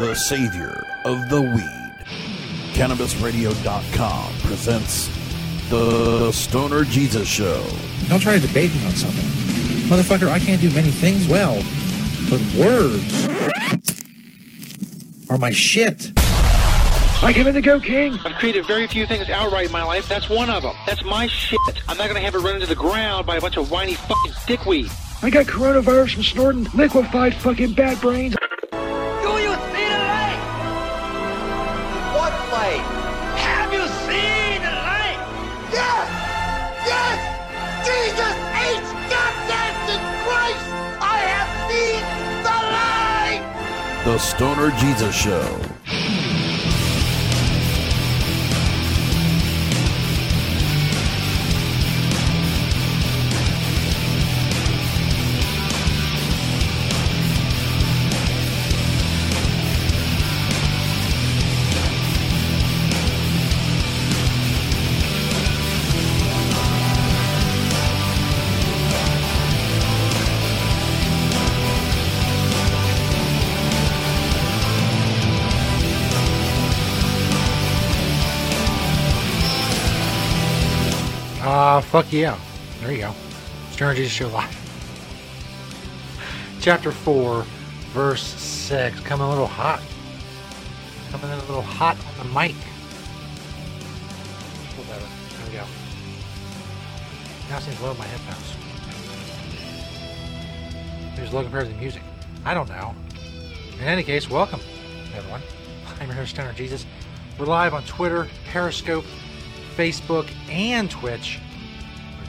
The savior of the weed. CannabisRadio.com presents The Stoner Jesus Show. Don't try to debate me on something. Motherfucker, I can't do many things well, but words are my shit. I give it the go, King. I've created very few things outright in my life. That's one of them. That's my shit. I'm not gonna have it run into the ground by a bunch of whiny fucking dickweed. I got coronavirus from snorting liquefied fucking bat brains. The Stoner Jesus Show. Ah, fuck yeah. There you go. Stoner Jesus Show Live. Chapter 4, verse 6. Coming a little hot. Coming in a little hot on the mic. Better. There we go. Now seems low in my headphones. Who's compared to the music? I don't know. In any case, welcome, everyone. I'm your host, Stoner Jesus. We're live on Twitter, Periscope, Facebook, and Twitch.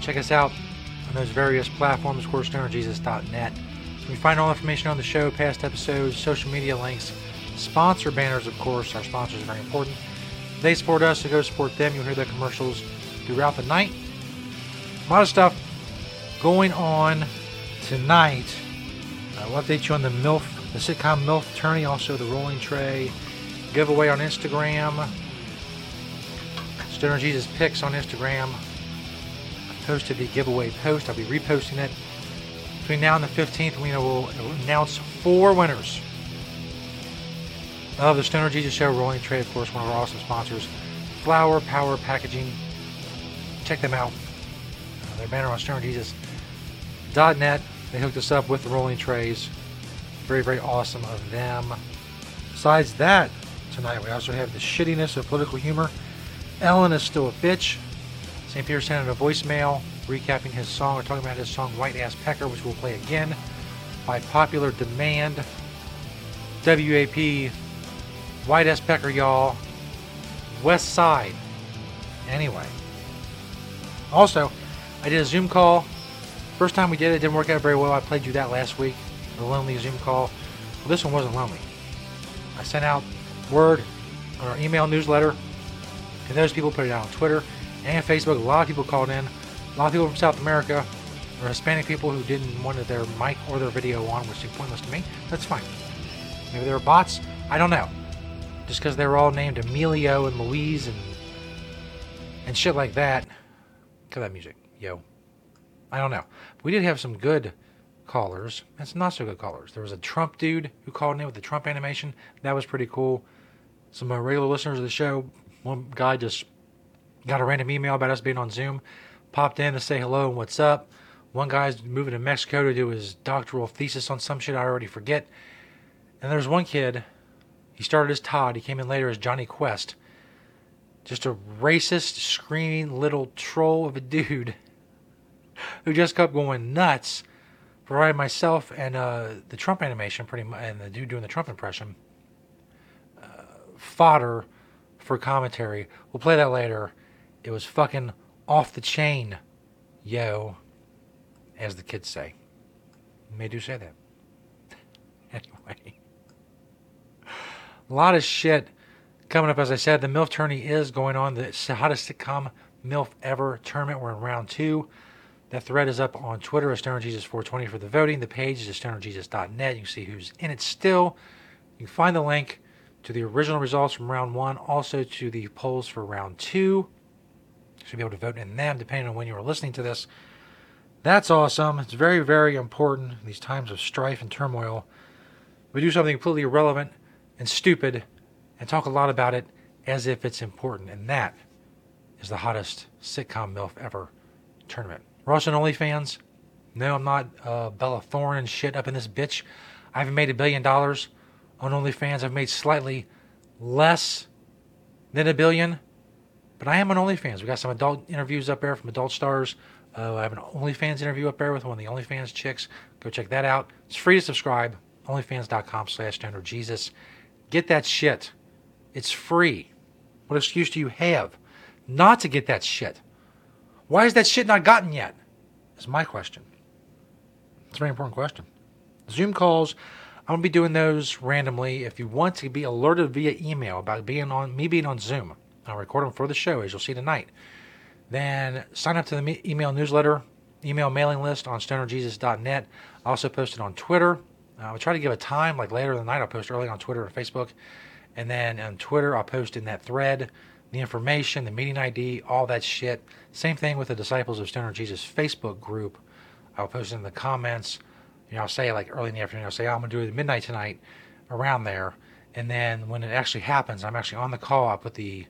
Check us out on those various platforms, of course, stonerjesus.net. You can find all information on the show, past episodes, social media links, sponsor banners, of course. Our sponsors are very important. They support us, so go support them. You'll hear their commercials throughout the night. A lot of stuff going on tonight. I we'll update you on the MILF, the sitcom MILF Attorney, also the Rolling Tray giveaway on Instagram. Stoner Jesus Pix on Instagram. Posted the giveaway post. I'll be reposting it. Between now and the 15th, we will announce four winners of the Stoner Jesus Show Rolling Tray, of course, one of our awesome sponsors, Flower Power Packaging. Check them out. Uh, their banner on stonerjesus.net. They hooked us up with the rolling trays. Very, very awesome of them. Besides that, tonight we also have the shittiness of political humor. Ellen is still a bitch. St. Peter sent out a voicemail recapping his song or talking about his song White Ass Pecker, which we'll play again by popular demand. WAP, White Ass Pecker, y'all. West Side. Anyway. Also, I did a Zoom call. First time we did it, didn't work out very well. I played you that last week. The lonely Zoom call. Well, this one wasn't lonely. I sent out word on our email newsletter and those people put it out on Twitter and Facebook. A lot of people called in. A lot of people from South America or Hispanic people who didn't want their mic or their video on, which seemed pointless to me. That's fine. Maybe they were bots. I don't know. Just because they were all named Emilio and Louise and and shit like that. Cut that music, yo. I don't know. We did have some good callers and some not so good callers. There was a Trump dude who called in with the Trump animation. That was pretty cool. Some uh, regular listeners of the show one guy just got a random email about us being on Zoom, popped in to say hello and what's up. One guy's moving to Mexico to do his doctoral thesis on some shit I already forget. And there's one kid, he started as Todd, he came in later as Johnny Quest. Just a racist, screaming little troll of a dude who just kept going nuts, provided myself and uh, the Trump animation, pretty much, and the dude doing the Trump impression, uh, fodder for commentary. We'll play that later. It was fucking off the chain, yo, as the kids say. May do say that. Anyway, A lot of shit coming up. As I said, the MILF tourney is going on. The hottest sitcom MILF ever tournament. We're in round two. That thread is up on Twitter at StonerJesus420 for the voting. The page is stonerjesus.net. You can see who's in it still. You can find the link to the original results from round one, also to the polls for round two. You should be able to vote in them depending on when you are listening to this. That's awesome. It's very, very important in these times of strife and turmoil. We do something completely irrelevant and stupid and talk a lot about it as if it's important. And that is the hottest sitcom MILF ever tournament. Russian OnlyFans. No, I'm not uh, Bella Thorne and shit up in this bitch. I haven't made a billion dollars on OnlyFans. I've made slightly less than a billion, but I am on OnlyFans. We got some adult interviews up there from adult stars. Uh, I have an OnlyFans interview up there with one of the OnlyFans chicks. Go check that out. It's free to subscribe. OnlyFans.com slash Jesus. Get that shit. It's free. What excuse do you have not to get that shit? Why is that shit not gotten yet? Is my question. It's a very important question. Zoom calls, I'm gonna be doing those randomly. If you want to be alerted via email about being on me being on Zoom, I'll record them for the show as you'll see tonight. Then sign up to the email newsletter, email mailing list on stonerjesus.net. I also post it on Twitter. Uh, I'll try to give a time, like later in the night. I'll post early on Twitter and Facebook, and then on Twitter I'll post in that thread the information, the meeting ID, all that shit. Same thing with the Disciples of Stoner Jesus Facebook group. I'll post in the comments. You know, I'll say like early in the afternoon, I'll say, oh, I'm going to do it at midnight tonight around there. And then when it actually happens, I'm actually on the call. I put the,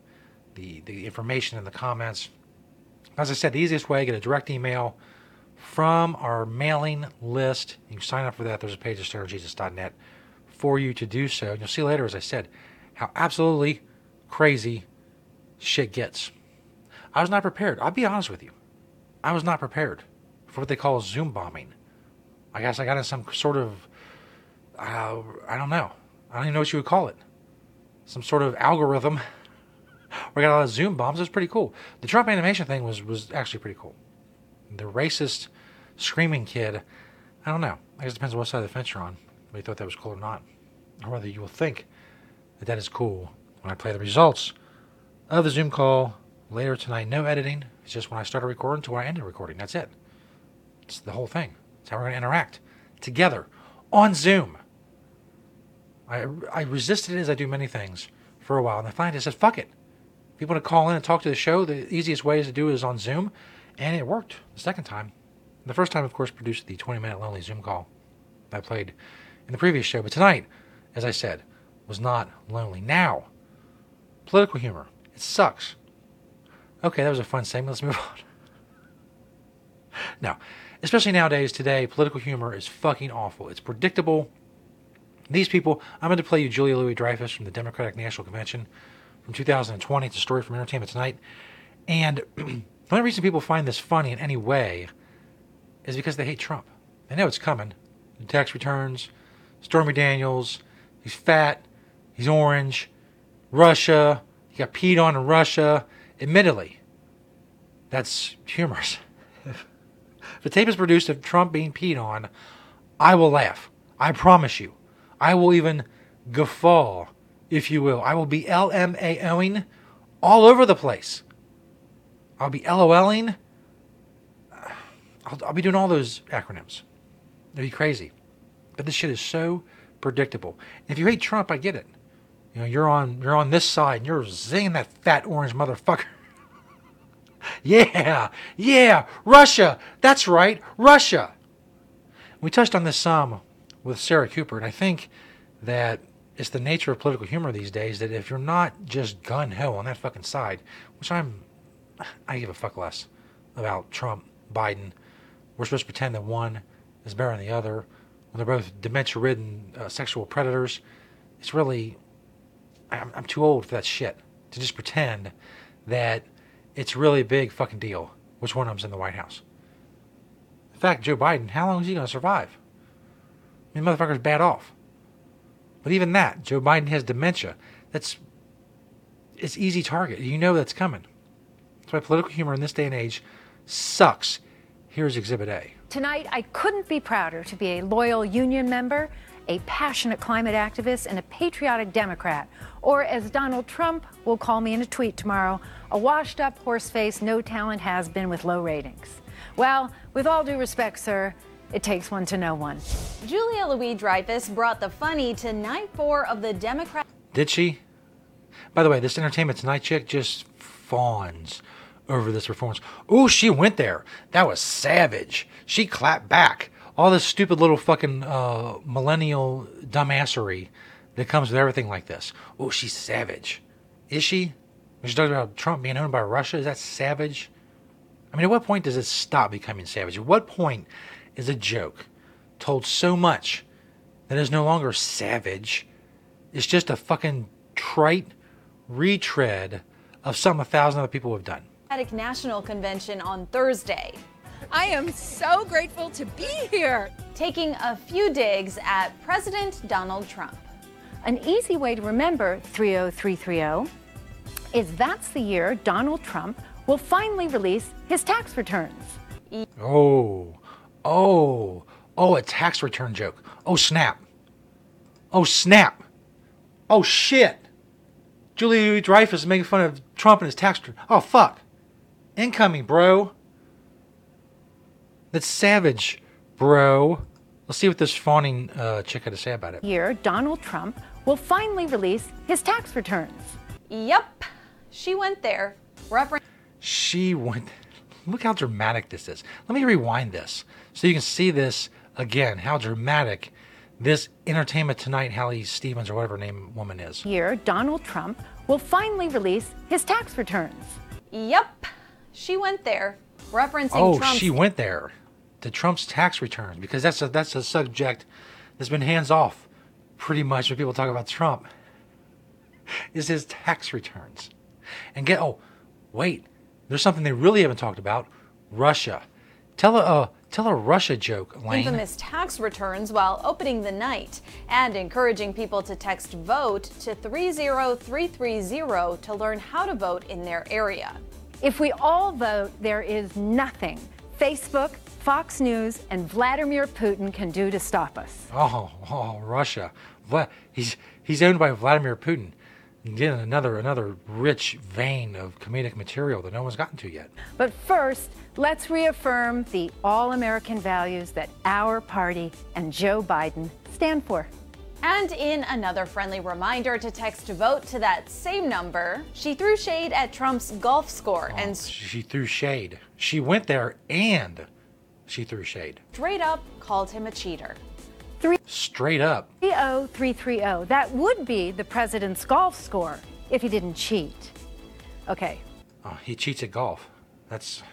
the, the information in the comments. As I said, the easiest way, get a direct email from our mailing list. You can sign up for that. There's a page at stonerjesus.net for you to do so. And you'll see later, as I said, how absolutely crazy shit gets. I was not prepared. I'll be honest with you. I was not prepared for what they call Zoom bombing. I guess I got in some sort of, uh, I don't know. I don't even know what you would call it. Some sort of algorithm. We got a lot of Zoom bombs. It was pretty cool. The Trump animation thing was, was actually pretty cool. The racist screaming kid, I don't know. I guess it depends on what side of the fence you're on, whether you thought that was cool or not, or whether you will think that that is cool when I play the results of the Zoom call later tonight. No editing. It's just when I started recording to when I ended recording. That's it. It's the whole thing. It's how we're going to interact together on Zoom. I, I resisted it as I do many things for a while, and I finally said, fuck it. Want to call in and talk to the show, the easiest way to do it is on Zoom, and it worked the second time. The first time, of course, produced the 20 minute lonely Zoom call that I played in the previous show, but tonight, as I said, was not lonely. Now, political humor. It sucks. Okay, that was a fun segment. Let's move on. Now, especially nowadays, today, political humor is fucking awful. It's predictable. These people, I'm going to play you Julia Louis Dreyfus from the Democratic National Convention from 2020. It's a story from Entertainment Tonight. And the only reason people find this funny in any way is because they hate Trump. They know it's coming. The tax returns, Stormy Daniels, he's fat, he's orange, Russia, he got peed on in Russia. Admittedly, that's humorous. if the tape is produced of Trump being peed on, I will laugh. I promise you. I will even guffaw, if you will. I will be LMAOing all over the place. I'll be LOLing. I'll, I'll be doing all those acronyms. It'll be crazy. But this shit is so predictable. if you hate Trump, I get it. You know, you're on you're on this side and you're zinging that fat orange motherfucker. yeah, yeah, Russia. That's right, Russia. We touched on this some with Sarah Cooper, and I think that it's the nature of political humor these days that if you're not just gun ho on that fucking side, which I'm, I give a fuck less about Trump, Biden. We're supposed to pretend that one is better than the other when they're both dementia ridden uh, sexual predators. It's really I'm, I'm too old for that shit to just pretend that it's really a big fucking deal which one of them's in the White House. In fact, Joe Biden, how long is he going to survive? I mean, motherfucker's bad off. But even that, Joe Biden has dementia. That's it's easy target. You know that's coming. That's why political humor in this day and age sucks. Here's Exhibit A. Tonight, I couldn't be prouder to be a loyal union member a passionate climate activist, and a patriotic Democrat. Or, as Donald Trump will call me in a tweet tomorrow, a washed up, horse faced, no talent has been with low ratings. Well, with all due respect, sir, it takes one to know one. Julia Louis Dreyfus brought the funny to night four of the Democrat. Did she? By the way, this Entertainment Tonight chick just fawns over this performance. Oh, she went there. That was savage. She clapped back. All this stupid little fucking uh, millennial dumbassery that comes with everything like this. Oh, she's savage. Is she? When she talking about Trump being owned by Russia, is that savage? I mean, at what point does it stop becoming savage? At what point is a joke told so much that is no longer savage? It's just a fucking trite retread of something a thousand other people have done. Democratic National Convention on Thursday. I am so grateful to be here. Taking a few digs at President Donald Trump. An easy way to remember 30330 is that's the year Donald Trump will finally release his tax returns. Oh, oh, oh, a tax return joke. Oh, snap. Oh, snap. Oh, shit. Julie Dreyfus is making fun of Trump and his tax return. Oh, fuck. Incoming, bro. That's savage, bro. Let's see what this fawning uh, chick had to say about it. Year Donald Trump will finally release his tax returns. Yep, she went there. Reference. She went. Look how dramatic this is. Let me rewind this so you can see this again. How dramatic this Entertainment Tonight Hallie Stevens or whatever her name woman is. Year Donald Trump will finally release his tax returns. Yep, she went there. Referencing oh, Trump's she went there to Trump's tax returns because that's a that's a subject that's been hands off pretty much when people talk about Trump is his tax returns. And get oh, wait, there's something they really haven't talked about: Russia. Tell a uh, tell a Russia joke, Lane. infamous tax returns while opening the night and encouraging people to text vote to 30330 to learn how to vote in their area. If we all vote, there is nothing Facebook, Fox News, and Vladimir Putin can do to stop us. Oh, oh, Russia. Vla- he's he's owned by Vladimir Putin. Again, another another rich vein of comedic material that no one's gotten to yet. But first, let's reaffirm the all American values that our party and Joe Biden stand for. And in another friendly reminder to text vote to that same number, she threw shade at Trump's golf score oh, and She threw shade. She went there and she threw shade. straight up called him a cheater. Straight up. 30330. That would be the president's golf score if he didn't cheat. Okay, Oh, he cheats at golf. That's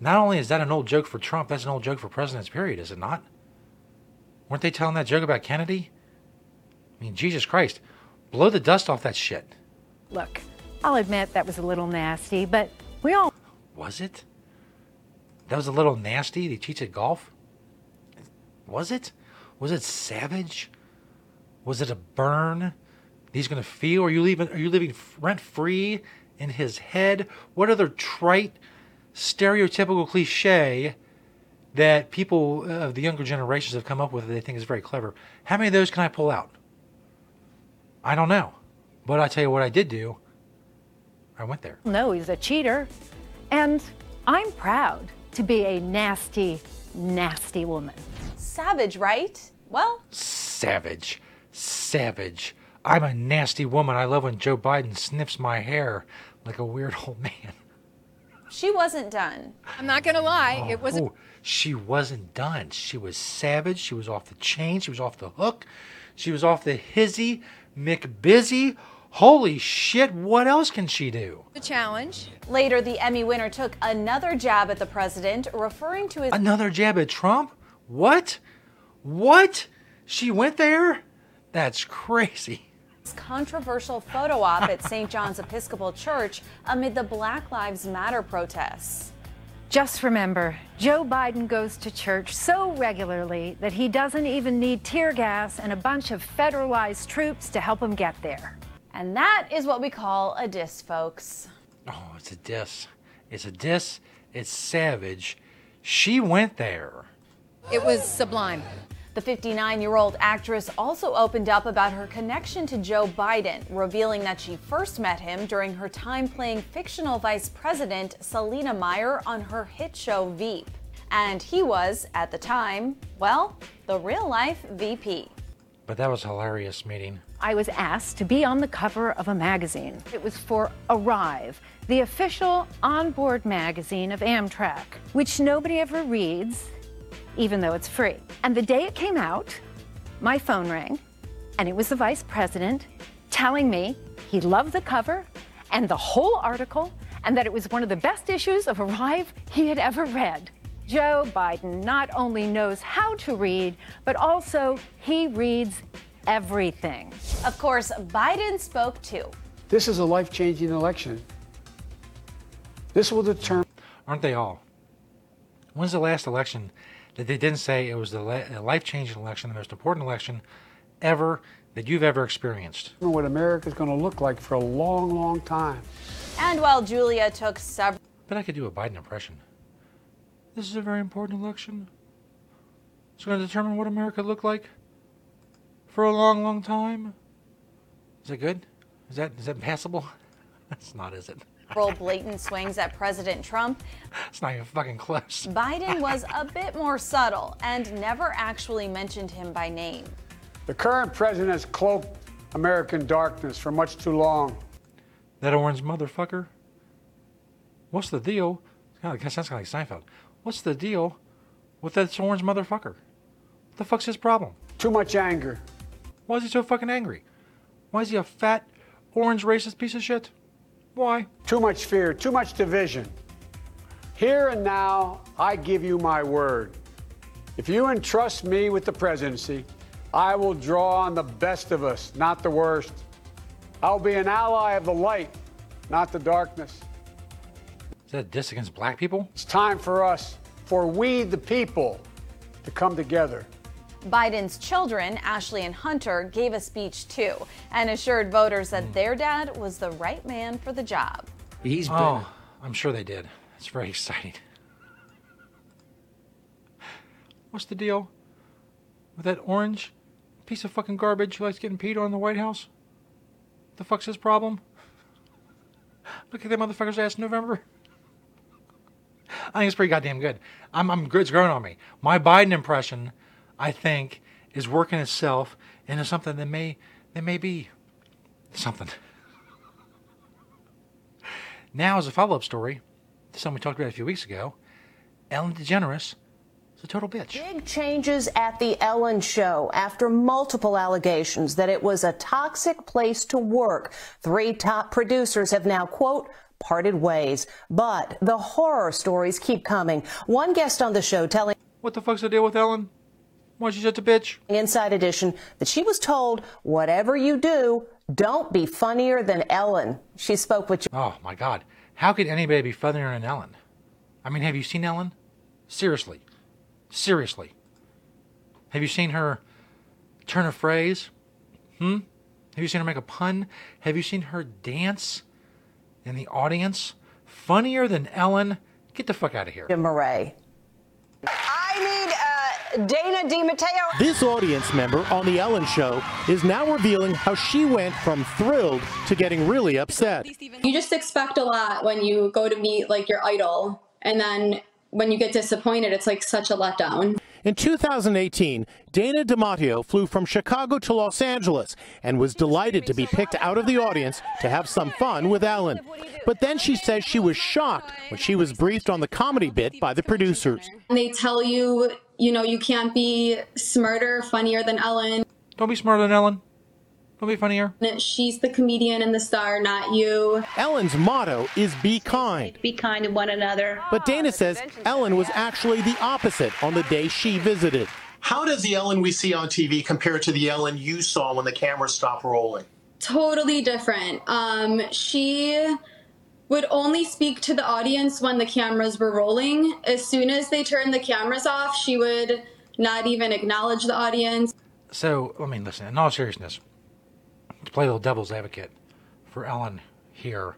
not only is that an old joke for Trump, that's an old joke for presidents, period, is it not? Weren't they telling that joke about Kennedy? I mean, Jesus Christ. Blow the dust off that shit. look, I'll admit that was a little nasty, but we all Was it? That was a little nasty. He cheats at golf? Was it? Was it savage? Was it a burn? He's gonna feel? Are you leaving? Are you living rent free in his head? What other trite, stereotypical cliche that people of the younger generations have come up with that they think is very clever? How many of those can I pull out? I don't know, but I tell you what I did do. I went there. No, he's a cheater. And I'm proud to be a nasty, nasty woman. Savage, right? Well, Savage. Savage. I'm a nasty woman. I love when Joe Biden sniffs my hair like a weird old man. she wasn't done. I'm not going to lie, oh, it was a Oh, she wasn't done. She was savage. She was off the chain. She was off the hook. She was off the hizzy, McBusy. Holy shit, what else can she do? The challenge. Later, the Emmy winner took another jab at the president, referring to his Another jab at Trump? What? What? She went there? That's crazy. controversial photo op at St. John's Episcopal Church amid the Black Lives Matter protests. Just remember, Joe Biden goes to church so regularly that he doesn't even need tear gas and a bunch of federalized troops to help him get there. And that is what we call a diss, folks. Oh, it's a diss. It's a diss. It's savage. She went there. It was sublime. The 59 year old actress also opened up about her connection to Joe Biden, revealing that she first met him during her time playing fictional Vice President Selina Meyer on her hit show Veep. And he was, at the time, well, the real life VP. But that was a hilarious meeting. I was asked to be on the cover of a magazine. It was for Arrive, the official onboard magazine of Amtrak, which nobody ever reads, even though it's free. And the day it came out, my phone rang, and it was the vice president telling me he loved the cover and the whole article, and that it was one of the best issues of Arrive he had ever read. Joe Biden not only knows how to read, but also he reads everything. Of course, Biden spoke too. This is a life changing election. This will determine. Aren't they all? When's the last election that they didn't say it was the life changing election, the most important election ever that you've ever experienced? What America's going to look like for a long, long time. And while Julia took several. But I could do a Biden impression. This is a very important election. It's going to determine what America looked like for a long, long time. Is that good? Is that is that passable? That's not, is it? Several blatant swings at President Trump. It's not even fucking close. Biden was a bit more subtle and never actually mentioned him by name. The current president has cloaked American darkness for much too long. That orange motherfucker. What's the deal? It sounds kind of like Seinfeld. What's the deal with that orange motherfucker? What the fuck's his problem? Too much anger. Why is he so fucking angry? Why is he a fat, orange racist piece of shit? Why? Too much fear, too much division. Here and now, I give you my word. If you entrust me with the presidency, I will draw on the best of us, not the worst. I'll be an ally of the light, not the darkness. Is that a diss against black people? It's time for us, for we the people, to come together. Biden's children, Ashley and Hunter, gave a speech too and assured voters that mm. their dad was the right man for the job. He's been. Oh, I'm sure they did. It's very exciting. What's the deal with that orange piece of fucking garbage who likes getting peed on in the White House? The fuck's his problem? Look at that motherfucker's ass in November. I think it's pretty goddamn good. I'm, I'm it's growing on me. My Biden impression, I think, is working itself into something that may that may be something. Now, as a follow-up story to something we talked about a few weeks ago, Ellen DeGeneres is a total bitch. Big changes at the Ellen Show after multiple allegations that it was a toxic place to work. Three top producers have now, quote, parted ways. But the horror stories keep coming. One guest on the show telling What the fuck's the deal with Ellen? Why she's such a bitch? Inside Edition that she was told, whatever you do, don't be funnier than Ellen. She spoke with. You Oh my God! How could anybody be funnier than Ellen? I mean, have you seen Ellen? Seriously, seriously. Have you seen her turn a phrase? Hmm. Have you seen her make a pun? Have you seen her dance? in the audience funnier than Ellen. Get the fuck out of here. Jim Murray. I need Dana DiMatteo. This audience member on The Ellen Show is now revealing how she went from thrilled to getting really upset. You just expect a lot when you go to meet like your idol, and then when you get disappointed, it's like such a letdown. In 2018, Dana DiMatteo flew from Chicago to Los Angeles and was delighted to be picked out of the audience to have some fun with Ellen. But then she says she was shocked when she was briefed on the comedy bit by the producers. They tell you, you know, you can't be smarter, funnier than Ellen. Don't be smarter than Ellen. Don't be funnier. She's the comedian and the star, not you. Ellen's motto is be kind. Be kind to one another. But Dana says Ellen was actually the opposite on the day she visited. How does the Ellen we see on TV compare to the Ellen you saw when the camera stopped rolling? Totally different. Um, she would only speak to the audience when the cameras were rolling. As soon as they turned the cameras off, she would not even acknowledge the audience. So, I mean, listen, in all seriousness, to play a little devil's advocate for Ellen here.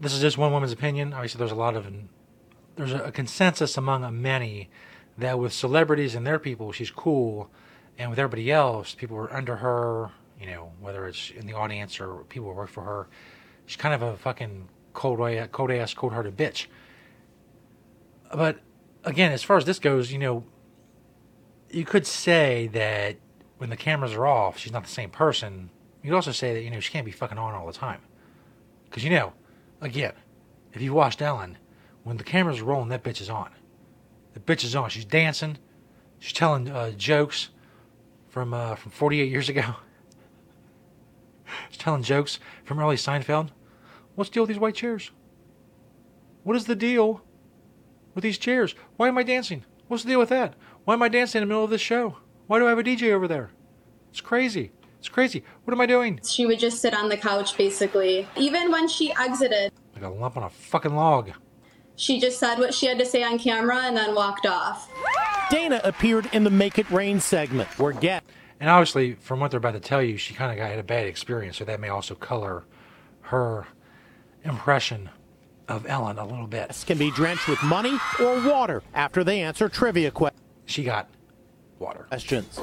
This is just one woman's opinion. Obviously, there's a lot of there's a consensus among many that with celebrities and their people, she's cool, and with everybody else, people are under her. You know, whether it's in the audience or people who work for her, she's kind of a fucking cold, cold ass, cold hearted bitch. But again, as far as this goes, you know, you could say that when the cameras are off, she's not the same person. You could also say that you know she can't be fucking on all the time, because you know, again, if you watched Ellen, when the cameras are rolling, that bitch is on. The bitch is on. She's dancing. She's telling uh, jokes from uh, from 48 years ago. She's telling jokes from early Seinfeld. What's the deal with these white chairs? What is the deal with these chairs? Why am I dancing? What's the deal with that? Why am I dancing in the middle of this show? Why do I have a DJ over there? It's crazy. It's crazy. What am I doing? She would just sit on the couch basically. Even when she exited, Like a lump on a fucking log. she just said what she had to say on camera and then walked off. Dana appeared in the Make It Rain segment where guests. And obviously, from what they're about to tell you, she kind of had a bad experience, so that may also color her impression of Ellen a little bit. This can be drenched with money or water after they answer trivia questions. She got water. Questions.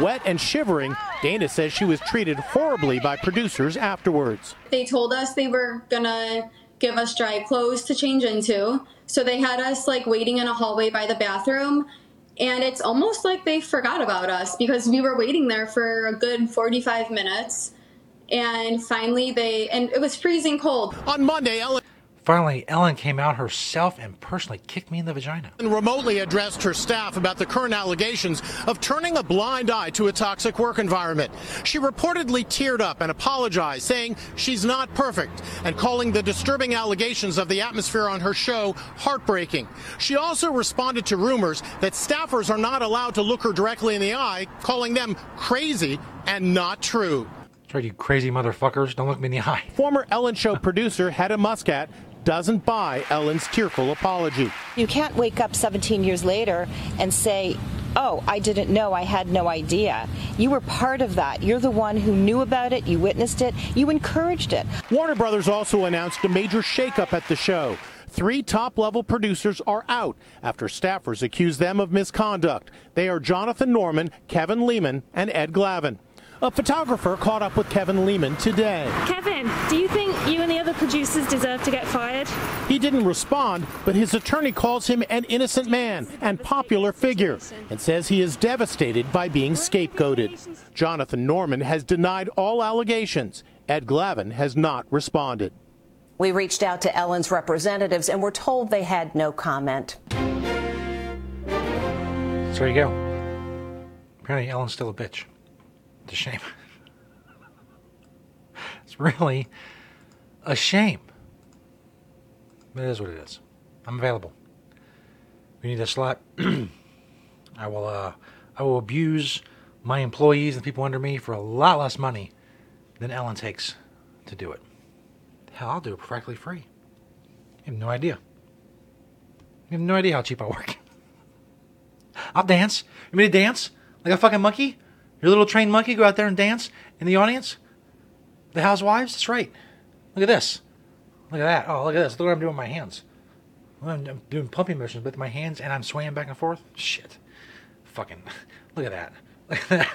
Wet and shivering, Dana says she was treated horribly by producers afterwards. They told us they were gonna give us dry clothes to change into. So they had us like waiting in a hallway by the bathroom. And it's almost like they forgot about us because we were waiting there for a good 45 minutes. And finally, they, and it was freezing cold. On Monday, Ellen. Finally, Ellen came out herself and personally kicked me in the vagina. And remotely addressed her staff about the current allegations of turning a blind eye to a toxic work environment. She reportedly teared up and apologized, saying she's not perfect and calling the disturbing allegations of the atmosphere on her show heartbreaking. She also responded to rumors that staffers are not allowed to look her directly in the eye, calling them crazy and not true. That's right, you crazy motherfuckers. Don't look me in the eye. Former Ellen Show producer Hedda Muscat doesn't buy Ellen's tearful apology. You can't wake up 17 years later and say, Oh, I didn't know, I had no idea. You were part of that. You're the one who knew about it, you witnessed it, you encouraged it. Warner Brothers also announced a major shakeup at the show. Three top level producers are out after staffers accuse them of misconduct. They are Jonathan Norman, Kevin Leman, and Ed Glavin. A photographer caught up with Kevin Leman today. Kevin, do you think you and the other producers deserve to get fired? He didn't respond, but his attorney calls him an innocent man and popular figure and says he is devastated by being scapegoated. Jonathan Norman has denied all allegations. Ed Glavin has not responded. We reached out to Ellen's representatives and were told they had no comment. So there you go. Apparently, Ellen's still a bitch. A shame. it's really a shame. But it is what it is. I'm available. We need a slot. I will. Uh, I will abuse my employees and people under me for a lot less money than Ellen takes to do it. Hell, I'll do it practically free. You have no idea. You have no idea how cheap I work. I'll dance. You mean to dance like a fucking monkey? Your little trained monkey go out there and dance in the audience? The housewives? That's right. Look at this. Look at that. Oh, look at this. Look what I'm doing with my hands. I'm doing pumping motions with my hands and I'm swaying back and forth. Shit. Fucking. Look at that.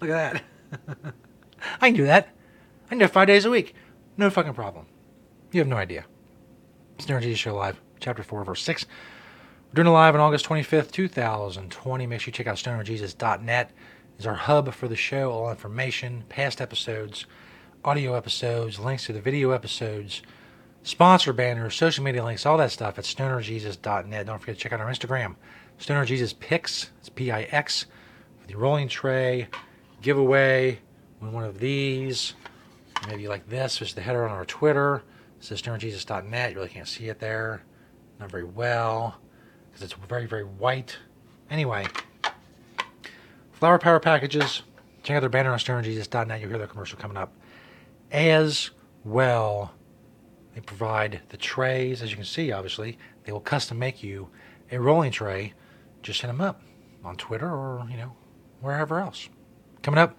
Look at that. Look at that. I can do that. I can do it five days a week. No fucking problem. You have no idea. It's Nerd Show Live, Chapter 4, Verse 6. We're doing it live on August 25th, 2020. Make sure you check out stonerjesus.net. Is our hub for the show. All information, past episodes, audio episodes, links to the video episodes, sponsor banners, social media links, all that stuff at stonerjesus.net. Don't forget to check out our Instagram, Stoner Jesus Pix. It's P-I-X. For the rolling tray, giveaway, win one of these. Maybe like this, which is the header on our Twitter. It says stonerjesus.net. You really can't see it there. Not very well because it's very, very white. Anyway, Flower Power Packages. Check out their banner on stonerjesus.net. You'll hear their commercial coming up. As well, they provide the trays. As you can see, obviously, they will custom make you a rolling tray. Just hit them up on Twitter or, you know, wherever else. Coming up,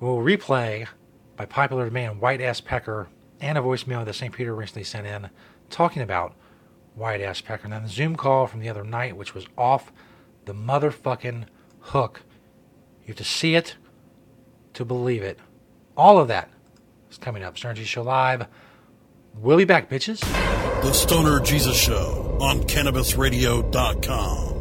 we'll replay by popular demand White Ass Pecker and a voicemail that St. Peter recently sent in talking about white ass pecker. And then the Zoom call from the other night, which was off the motherfucking hook. You have to see it to believe it. All of that is coming up. Stoner Jesus Show Live. We'll be back, bitches. The Stoner Jesus Show on CannabisRadio.com.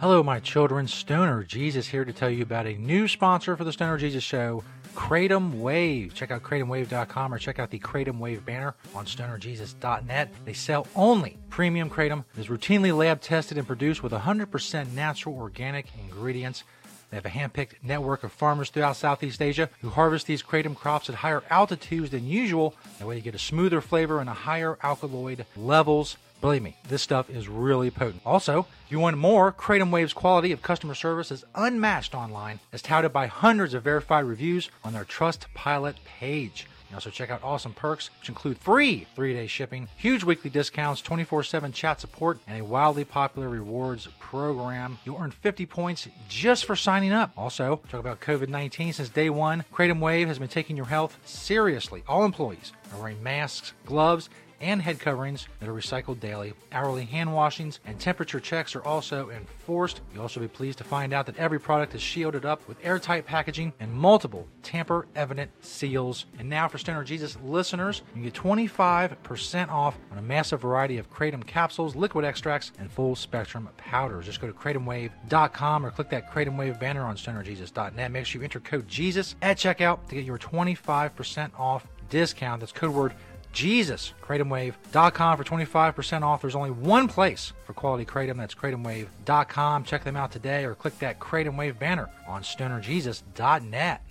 Hello, my children. Stoner Jesus here to tell you about a new sponsor for the Stoner Jesus Show, Kratom Wave. Check out KratomWave.com or check out the Kratom Wave banner on StonerJesus.net. They sell only premium Kratom. It is routinely lab tested and produced with 100% natural organic ingredients. They have a hand-picked network of farmers throughout Southeast Asia who harvest these kratom crops at higher altitudes than usual. That way you get a smoother flavor and a higher alkaloid levels. Believe me, this stuff is really potent. Also, if you want more, Kratom Wave's quality of customer service is unmatched online, as touted by hundreds of verified reviews on their Trust Pilot page. You also check out awesome perks, which include free three day shipping, huge weekly discounts, 24 7 chat support, and a wildly popular rewards program. You'll earn 50 points just for signing up. Also, talk about COVID 19 since day one. Kratom Wave has been taking your health seriously. All employees are wearing masks, gloves, and head coverings that are recycled daily. Hourly hand washings and temperature checks are also enforced. You'll also be pleased to find out that every product is shielded up with airtight packaging and multiple tamper evident seals. And now for Stoner Jesus listeners, you get 25% off on a massive variety of Kratom capsules, liquid extracts, and full spectrum powders. Just go to kratomwave.com or click that Kratom Wave banner on stonerjesus.net. Make sure you enter code Jesus at checkout to get your 25% off discount. That's code word Jesus. KratomWave.com for 25% off. There's only one place for quality Kratom. That's KratomWave.com. Check them out today or click that Kratom Wave banner on StonerJesus.net.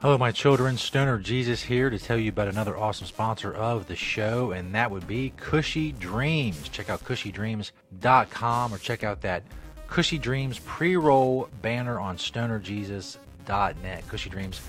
Hello, my children. Stoner Jesus here to tell you about another awesome sponsor of the show, and that would be Cushy Dreams. Check out CushyDreams.com or check out that Cushy Dreams pre roll banner on StonerJesus.net. Cushy Dreams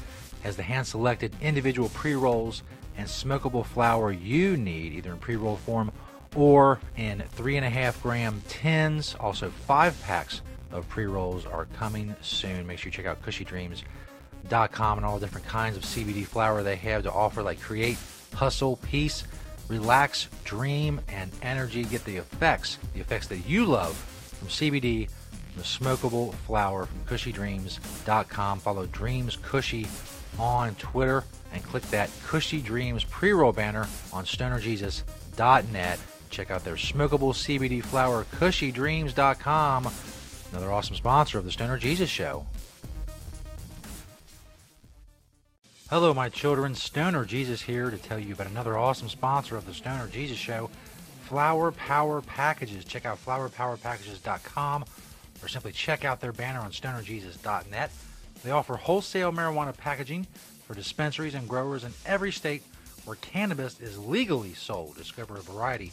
has the hand selected individual pre rolls and smokable flower you need, either in pre roll form or in three and a half gram tins. Also, five packs of pre rolls are coming soon. Make sure you check out cushydreams.com and all the different kinds of CBD flower they have to offer, like Create, Hustle, Peace, Relax, Dream, and Energy. Get the effects, the effects that you love from CBD, the smokable flower from cushydreams.com. Follow Dreams Cushy on Twitter and click that Cushy Dreams pre-roll banner on stonerjesus.net. Check out their smokable CBD flower, cushydreams.com. Another awesome sponsor of the Stoner Jesus Show. Hello, my children. Stoner Jesus here to tell you about another awesome sponsor of the Stoner Jesus Show, Flower Power Packages. Check out flowerpowerpackages.com or simply check out their banner on stonerjesus.net. They offer wholesale marijuana packaging for dispensaries and growers in every state where cannabis is legally sold. Discover a variety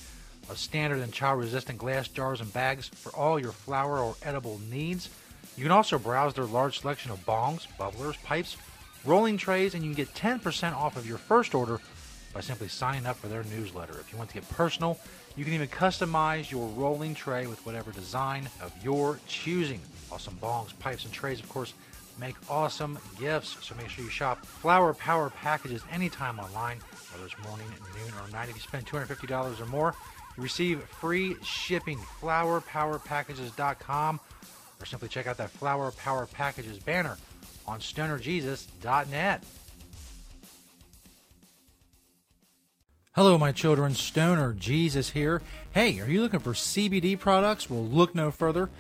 of standard and child resistant glass jars and bags for all your flower or edible needs. You can also browse their large selection of bongs, bubblers, pipes, rolling trays, and you can get 10% off of your first order by simply signing up for their newsletter. If you want to get personal, you can even customize your rolling tray with whatever design of your choosing. Awesome bongs, pipes, and trays, of course, make awesome gifts. So make sure you shop Flower Power Packages anytime online, whether it's morning, noon, or night. If you spend $250 or more, you receive free shipping. FlowerPowerPackages.com or simply check out that Flower Power Packages banner on StonerJesus.net. Hello, my children. Stoner Jesus here. Hey, are you looking for CBD products? Well, look no further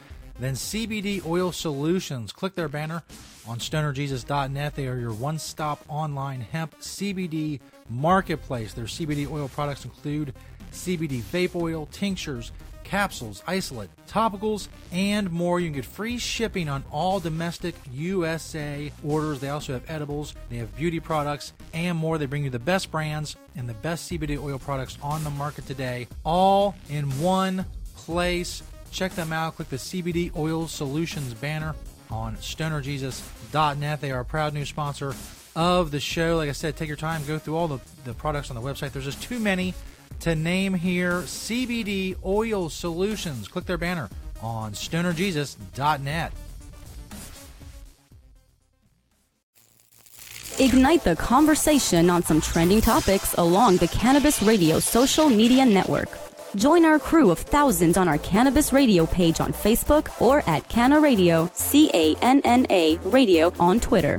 than CBD Oil Solutions. Click their banner on stonerjesus.net. They are your one stop online hemp CBD marketplace. Their CBD oil products include CBD vape oil, tinctures, capsules, isolate, topicals, and more. You can get free shipping on all domestic USA orders. They also have edibles, they have beauty products, and more. They bring you the best brands and the best CBD oil products on the market today, all in one place. Check them out. Click the CBD Oil Solutions banner on stonerjesus.net. They are a proud new sponsor of the show. Like I said, take your time, go through all the, the products on the website. There's just too many to name here. CBD Oil Solutions. Click their banner on stonerjesus.net. Ignite the conversation on some trending topics along the Cannabis Radio social media network. Join our crew of thousands on our Cannabis Radio page on Facebook or at Canna Radio, C A N N A Radio on Twitter.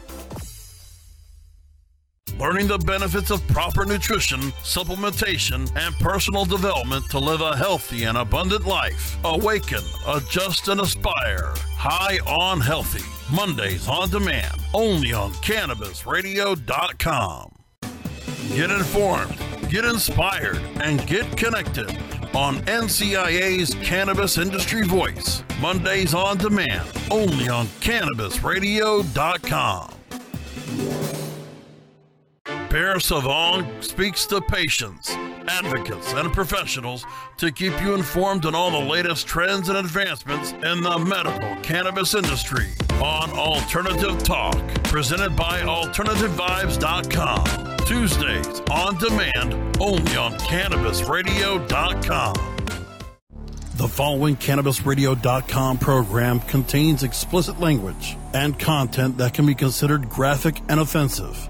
Learning the benefits of proper nutrition, supplementation, and personal development to live a healthy and abundant life. Awaken, adjust, and aspire. High on Healthy. Mondays on demand. Only on CannabisRadio.com. Get informed, get inspired, and get connected on NCIA's Cannabis Industry Voice. Mondays on demand. Only on CannabisRadio.com. Bear Savong speaks to patients, advocates, and professionals to keep you informed on all the latest trends and advancements in the medical cannabis industry on Alternative Talk, presented by AlternativeVibes.com. Tuesdays on demand only on CannabisRadio.com. The following CannabisRadio.com program contains explicit language and content that can be considered graphic and offensive.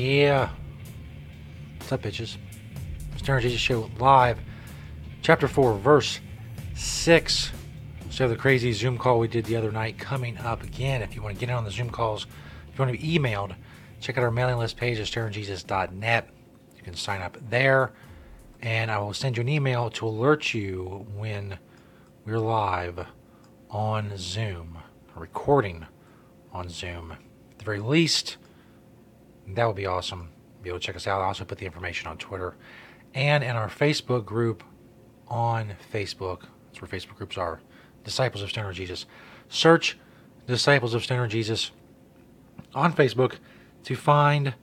Yeah. What's up, bitches? Stoner Jesus Show live. Chapter 4, verse 6. So the crazy Zoom call we did the other night coming up again. If you want to get in on the Zoom calls, if you want to be emailed, check out our mailing list page at stonerjesus.net. You can sign up there, and I will send you an email to alert you when we're live on Zoom, recording on Zoom. At the very least, that would be awesome. Be able to check us out. I'll also put the information on Twitter and in our Facebook group on Facebook. That's where Facebook groups are. Disciples of Stoner Jesus. Search Disciples of Stoner Jesus on Facebook to find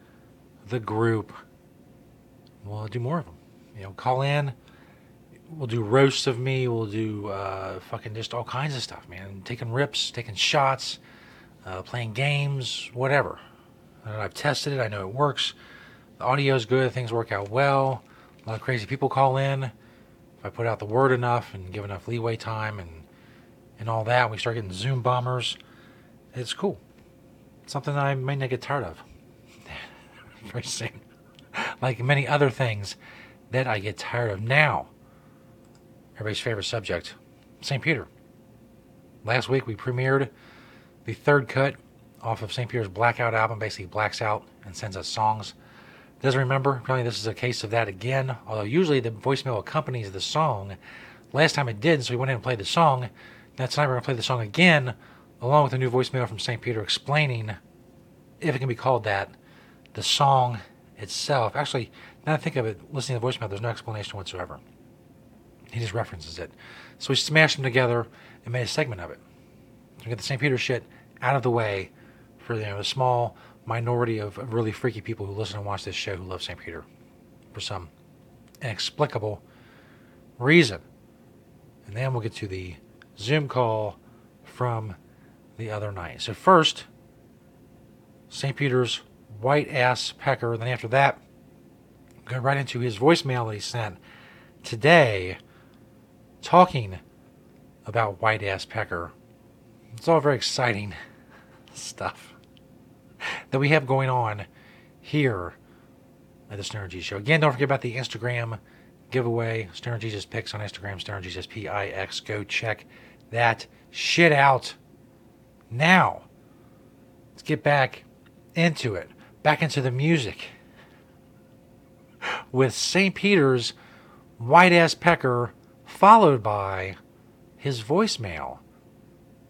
the group. We'll do more of them. You know, call in. We'll do roasts of me. We'll do uh, fucking just all kinds of stuff, man. Taking rips, taking shots, uh, playing games, whatever. I've tested it. I know it works. The audio is good. Things work out well. A lot of crazy people call in. If I put out the word enough and give enough leeway time and and all that, we start getting Zoom bombers. It's cool. It's something I may not get tired of very soon. like many other things that I get tired of now. Everybody's favorite subject, St. Peter. Last week we premiered the third cut off of St. Peter's Blackout album, basically blacks out and sends us songs. Doesn't remember. Apparently, this is a case of that again. Although usually the voicemail accompanies the song. Last time it did, so we went in and played the song. Now tonight we're going to play the song again, along with a new voicemail from St. Peter explaining, if it can be called that, the song itself. Actually, now I think of it, listening to the voicemail, there's no explanation whatsoever. He just references it. So we smashed them together and made a segment of it. So we get the St. Peter shit out of the way for you know, a small minority of, really freaky people who listen and watch this show who love St. Peter for some inexplicable reason. And then we'll get to the Zoom call from the other night. So, first, St. Peter's white ass pecker. Then, after that, go right into his voicemail that he sent today talking about white ass pecker. It's all very exciting stuff that we have going on here at the Stoner Jesus Show. Again, don't forget about the Instagram giveaway. Stoner Jesus Pix on Instagram, Stoner Jesus P-I-X. Go check that shit out now. Let's get back into it. Back into the music. With St. Peter's White Ass Pecker followed by his voicemail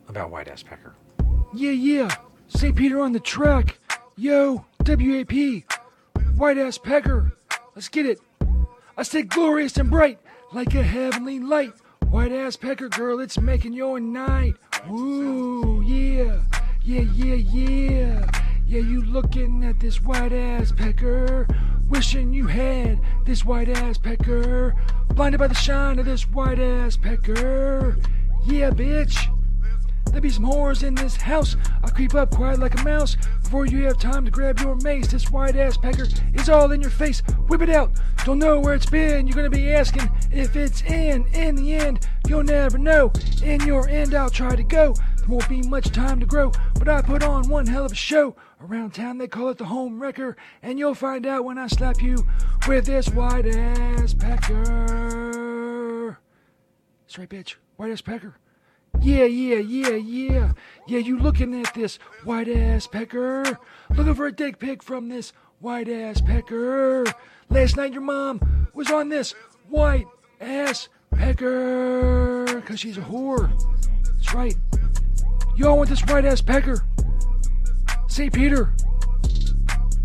about White Ass Pecker. Yeah, yeah. St. Peter on the track. Yo, WAP. White ass pecker. Let's get it. I said glorious and bright, like a heavenly light. White ass pecker girl, it's making your night. Woo, yeah. Yeah, yeah, yeah. Yeah, you looking at this white ass pecker. Wishing you had this white ass pecker. Blinded by the shine of this white ass pecker. Yeah, bitch. There be some whores in this house. I creep up quiet like a mouse before you have time to grab your mace. This white ass pecker is all in your face. Whip it out. Don't know where it's been. You're gonna be asking if it's in. In the end, you'll never know. In your end, I'll try to go. There won't be much time to grow, but I put on one hell of a show. Around town they call it the home wrecker, and you'll find out when I slap you with this white ass pecker. That's right, bitch. White ass pecker. Yeah, yeah, yeah, yeah. Yeah, you looking at this white ass pecker. Looking for a dick pic from this white ass pecker. Last night your mom was on this white ass pecker. Cause she's a whore. That's right. Y'all want this white ass pecker. St. Peter.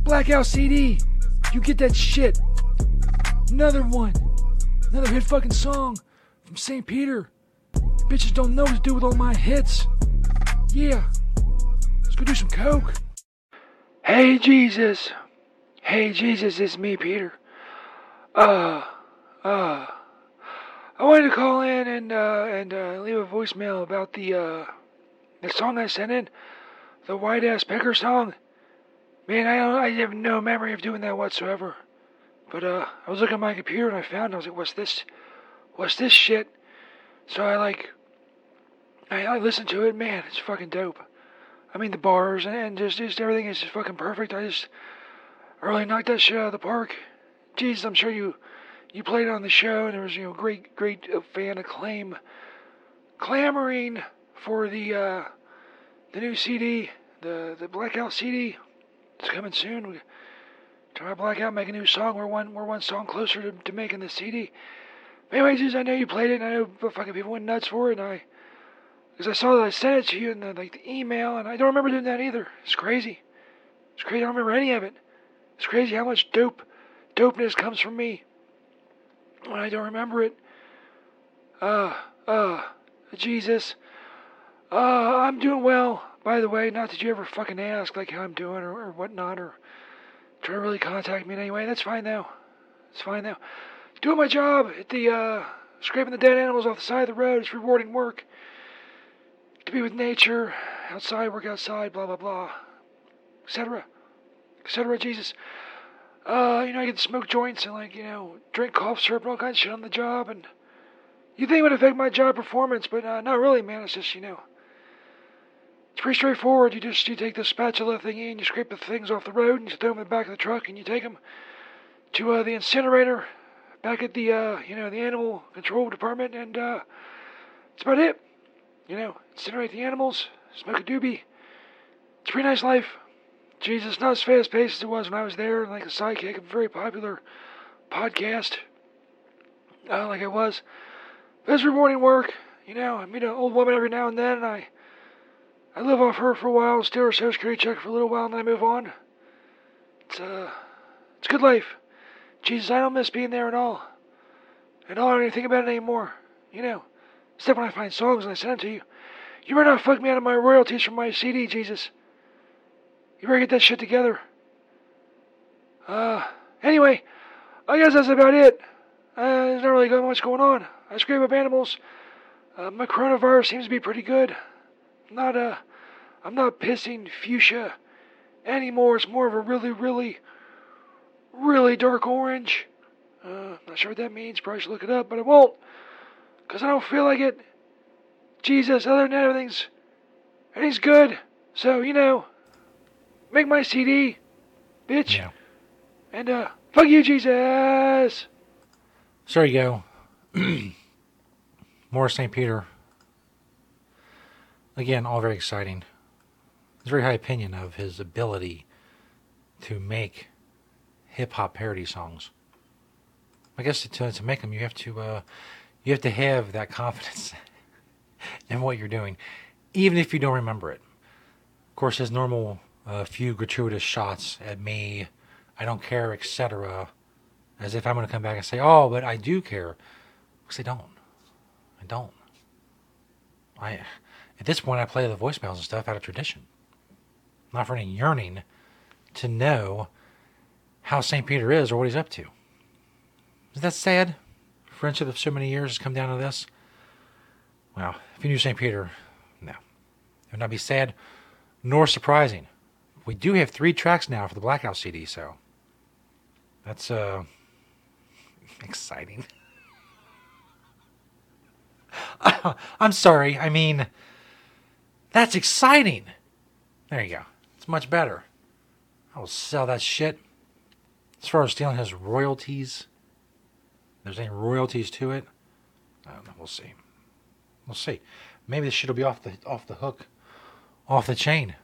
Blackout CD. You get that shit. Another one. Another hit fucking song from St. Peter. Bitches don't know what to do with all my hits. Yeah. Let's go do some coke. Hey, Jesus. Hey, Jesus, it's me, Peter. Uh, uh, I wanted to call in and, uh, and, uh, leave a voicemail about the, uh, the song I sent in. The White Ass Pecker song. Man, I don't, I have no memory of doing that whatsoever. But, uh, I was looking at my computer and I found, it. I was like, what's this? What's this shit? So I, like, I, I listened to it, man, it's fucking dope. I mean, the bars and, and just, just everything is just fucking perfect. I just really knocked that shit out of the park. Jesus, I'm sure you you played on the show, and there was you know great great uh, fan acclaim, clamoring for the uh, the new CD, the the Blackout CD. It's coming soon. We try Blackout make a new song. We're one we're one song closer to, to making the CD. Anyways, Jesus, I know you played it, and I know fucking people went nuts for it, and I because I saw that I sent it to you in the, like the email, and I don't remember doing that either. It's crazy. It's crazy. I don't remember any of it. It's crazy how much dope, dopeness comes from me when I don't remember it. Uh, uh, Jesus. Uh, I'm doing well, by the way. Not that you ever fucking ask, like, how I'm doing or, or whatnot, or try to really contact me in any way. That's fine now. It's fine now. Doing my job at the, uh, scraping the dead animals off the side of the road. It's rewarding work to be with nature, outside, work outside, blah, blah, blah, etc., etc., Jesus. Uh, you know, I get to smoke joints and, like, you know, drink cough syrup and all kinds of shit on the job, and you think it would affect my job performance, but uh, not really, man. It's just, you know, it's pretty straightforward. You just, you take the spatula thingy and you scrape the things off the road and you throw them in the back of the truck and you take them to uh, the incinerator back at the, uh, you know, the animal control department, and uh, that's about it. You know, incinerate the animals, smoke a doobie. It's a pretty nice life. Jesus, not as fast paced as it was when I was there, like a sidekick of a very popular podcast, uh, like I was. But it's rewarding work. You know, I meet an old woman every now and then, and I, I live off her for a while, steal her social security check for a little while, and then I move on. It's uh, it's a good life. Jesus, I don't miss being there at all. And I don't even think about it anymore. You know. Except when I find songs and I send them to you. You better not fuck me out of my royalties from my CD, Jesus. You better get that shit together. Uh, anyway, I guess that's about it. Uh, there's not really much going on. I scrape up animals. Uh, my coronavirus seems to be pretty good. I'm not, uh, I'm not pissing fuchsia anymore. It's more of a really, really, really dark orange. Uh, not sure what that means. Probably should look it up, but I won't. Because I don't feel like it. Jesus, other than that, everything's, everything's good. So, you know, make my CD, bitch. Yeah. And, uh, fuck you, Jesus. So there you go. More St. Peter. Again, all very exciting. It's very high opinion of his ability to make hip hop parody songs. I guess to, to make them, you have to uh, You have to have that confidence in what you're doing, even if you don't remember it. Of course, his normal uh, few gratuitous shots at me, I don't care, etc., as if I'm going to come back and say, oh, but I do care. Because I don't. I don't. I, at this point, I play the voicemails and stuff out of tradition, not for any yearning to know how St. Peter is or what he's up to. Is that sad? Friendship of so many years has come down to this? Well, if you knew St. Peter, no. It would not be sad nor surprising. We do have three tracks now for the Blackout CD, so that's uh exciting. I'm sorry. I mean, that's exciting. There you go. It's much better. I will sell that shit. As far as stealing his royalties, there's any royalties to it, I don't know. We'll see. We'll see. Maybe this shit will be off the off the hook, off the chain,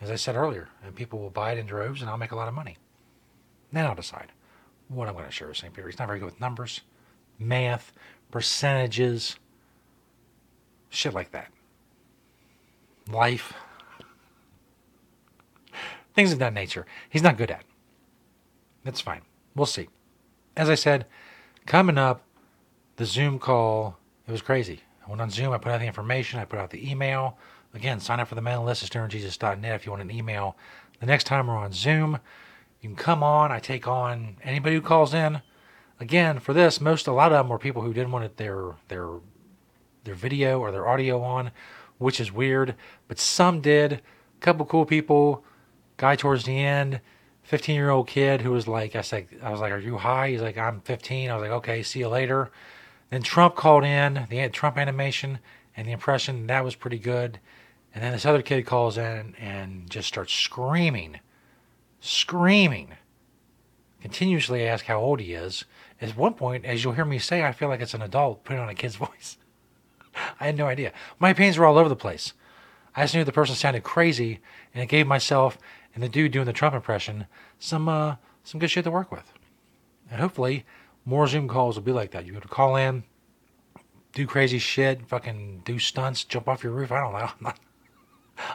as I said earlier, and people will buy it in droves, and I'll make a lot of money. Then I'll decide what I'm going to share with St. Peter. He's not very good with numbers, math, percentages, shit like that. Life, things of that nature. He's not good at. That's fine. We'll see. As I said, coming up, the Zoom call, it was crazy. I went on Zoom, I put out the information, I put out the email. Again, sign up for the mailing list at stonerjesus.net if you want an email. The next time we're on Zoom, you can come on. I take on anybody who calls in. Again, for this, most a lot of them were people who didn't want their their their video or their audio on, which is weird. But some did. A couple cool people. Guy towards the end, 15 year old kid who was like, I said, I was like, "Are you high?" He's like, "I'm 15." I was like, "Okay, see you later." Then Trump called in. The Trump animation and the impression that was pretty good. And then this other kid calls in and just starts screaming, screaming. Continuously ask how old he is. At one point, as you'll hear me say, I feel like it's an adult putting on a kid's voice. I had no idea. My opinions were all over the place. I just knew the person sounded crazy, and it gave myself and the dude doing the Trump impression some uh, some good shit to work with. And hopefully, more Zoom calls will be like that. You have to call in, do crazy shit, fucking do stunts, jump off your roof. I don't know. I'm not,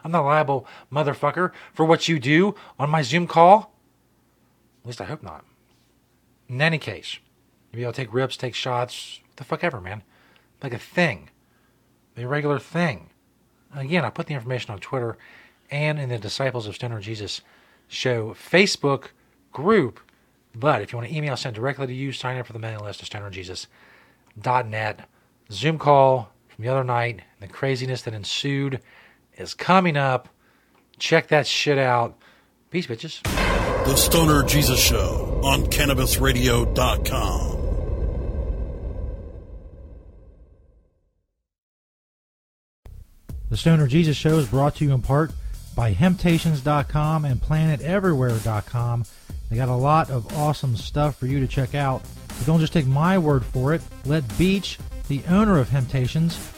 I'm not liable, motherfucker, for what you do on my Zoom call. At least I hope not. In any case, you'll be able to take rips, take shots, the fuck ever, man. Like a thing. A regular thing. Again, I put the information on Twitter and in the Disciples of Stoner Jesus show Facebook group. But if you want to email sent directly to you, sign up for the mailing list at stonerjesus.net. Zoom call from the other night, the craziness that ensued is coming up. Check that shit out. Peace, bitches. The Stoner Jesus Show on CannabisRadio.com. The Stoner Jesus Show is brought to you in part by Hemptations.com and PlantedEverywhere.com. They got a lot of awesome stuff for you to check out. But don't just take my word for it. Let Beach, the owner of Hemptations,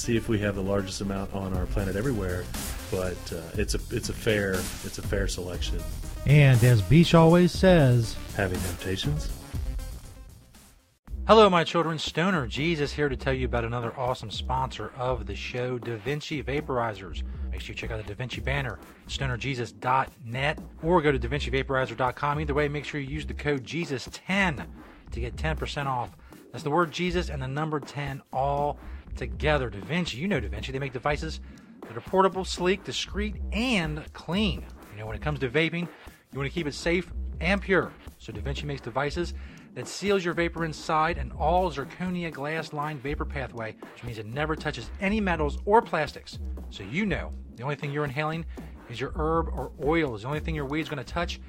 see if we have the largest amount on our planet everywhere. But uh, it's a it's a fair it's a fair selection. And as Beach always says, having temptations. Hello, my children. Stoner Jesus here to tell you about another awesome sponsor of the show, Da Vinci Vaporizers. Make sure you check out the Da Vinci banner, stonerjesus.net, or go to DaVinciVaporizer.com. Either way, make sure you use the code Jesus10 to get 10% off. That's the word Jesus and the number 10 all together. Da Vinci, you know Da Vinci, they make devices that are portable, sleek, discreet, and clean. You know, when it comes to vaping, you want to keep it safe and pure. So Da Vinci makes devices that seals your vapor inside an all zirconia glass lined vapor pathway, which means it never touches any metals or plastics. So you know the only thing you're inhaling is your herb or oil. Is the only thing your weed's going to touch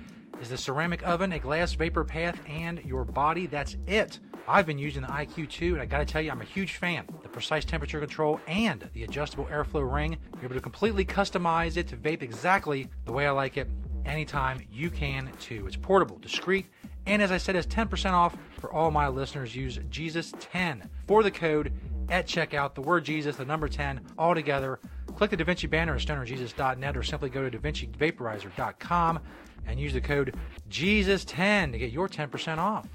is the ceramic oven, a glass vapor path, and your body. That's it. I've been using the IQ2, and I gotta tell you, I'm a huge fan. The precise temperature control and the adjustable airflow ring, you're able to completely customize it to vape exactly the way I like it anytime you can too. It's portable, discreet, and as I said, it's 10% off for all my listeners. Use Jesus10 for the code at checkout. The word Jesus, the number 10, all together. Click the DaVinci banner at stonerjesus.net or simply go to DaVinciVaporizer.com and use the code Jesus10 to get your 10% off.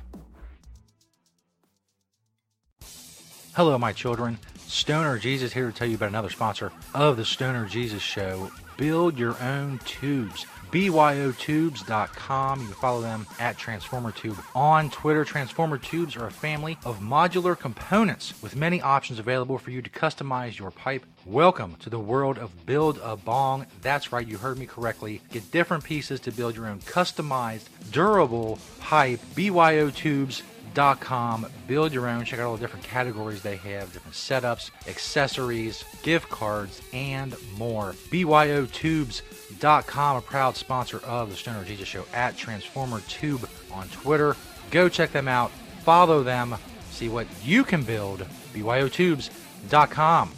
Hello, my children. Stoner Jesus here to tell you about another sponsor of the Stoner Jesus Show. Build your own tubes. BYOTubes.com. You can follow them at TransformerTube on Twitter. Transformer Tubes are a family of modular components with many options available for you to customize your pipe. Welcome to the world of Build a Bong. That's right, you heard me correctly. Get different pieces to build your own customized, durable pipe. BYOTubes.com com. Build your own. Check out all the different categories they have, different setups, accessories, gift cards, and more. BYOTubes.com, a proud sponsor of the Stoner Jesus Show at Transformer Tube on Twitter. Go check them out. Follow them. See what you can build. BYOTubes.com.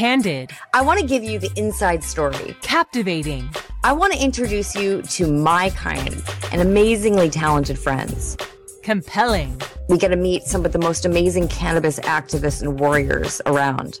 Candid. I want to give you the inside story. Captivating. I want to introduce you to my kind and amazingly talented friends. Compelling. We get to meet some of the most amazing cannabis activists and warriors around.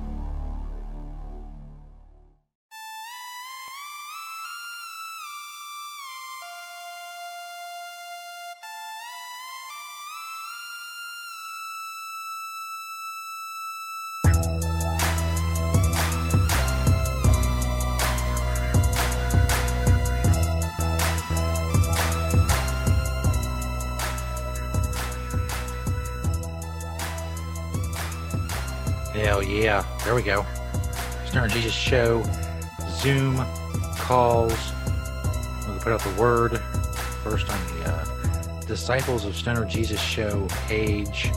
Yeah, there we go. Stoner Jesus Show, Zoom calls. We'll put out the word first on the uh, Disciples of Stoner Jesus Show page.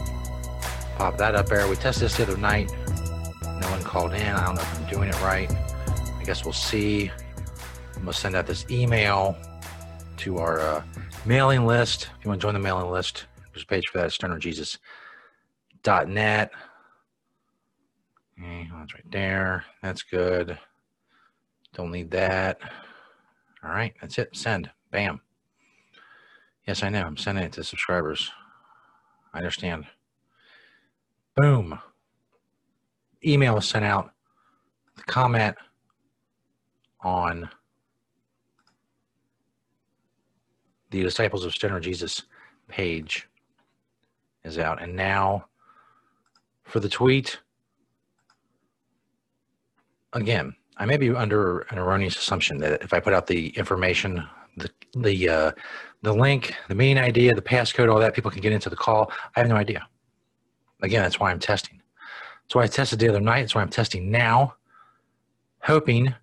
Pop that up there. We tested this the other night. No one called in. I don't know if I'm doing it right. I guess we'll see. I'm going to send out this email to our uh, mailing list. If you want to join the mailing list, there's a page for that at stonerjesus.net. Okay, that's right there. That's good. Don't need that. All right, that's it. Send. Bam. Yes, I know. I'm sending it to subscribers. I understand. Boom. Email was sent out. The comment on the Disciples of Stoner Jesus page is out. And now for the tweet. Again, I may be under an erroneous assumption that if I put out the information, the the uh, the link, the main idea, the passcode, all that, people can get into the call. I have no idea. Again, that's why I'm testing. That's why I tested the other night. That's why I'm testing now, hoping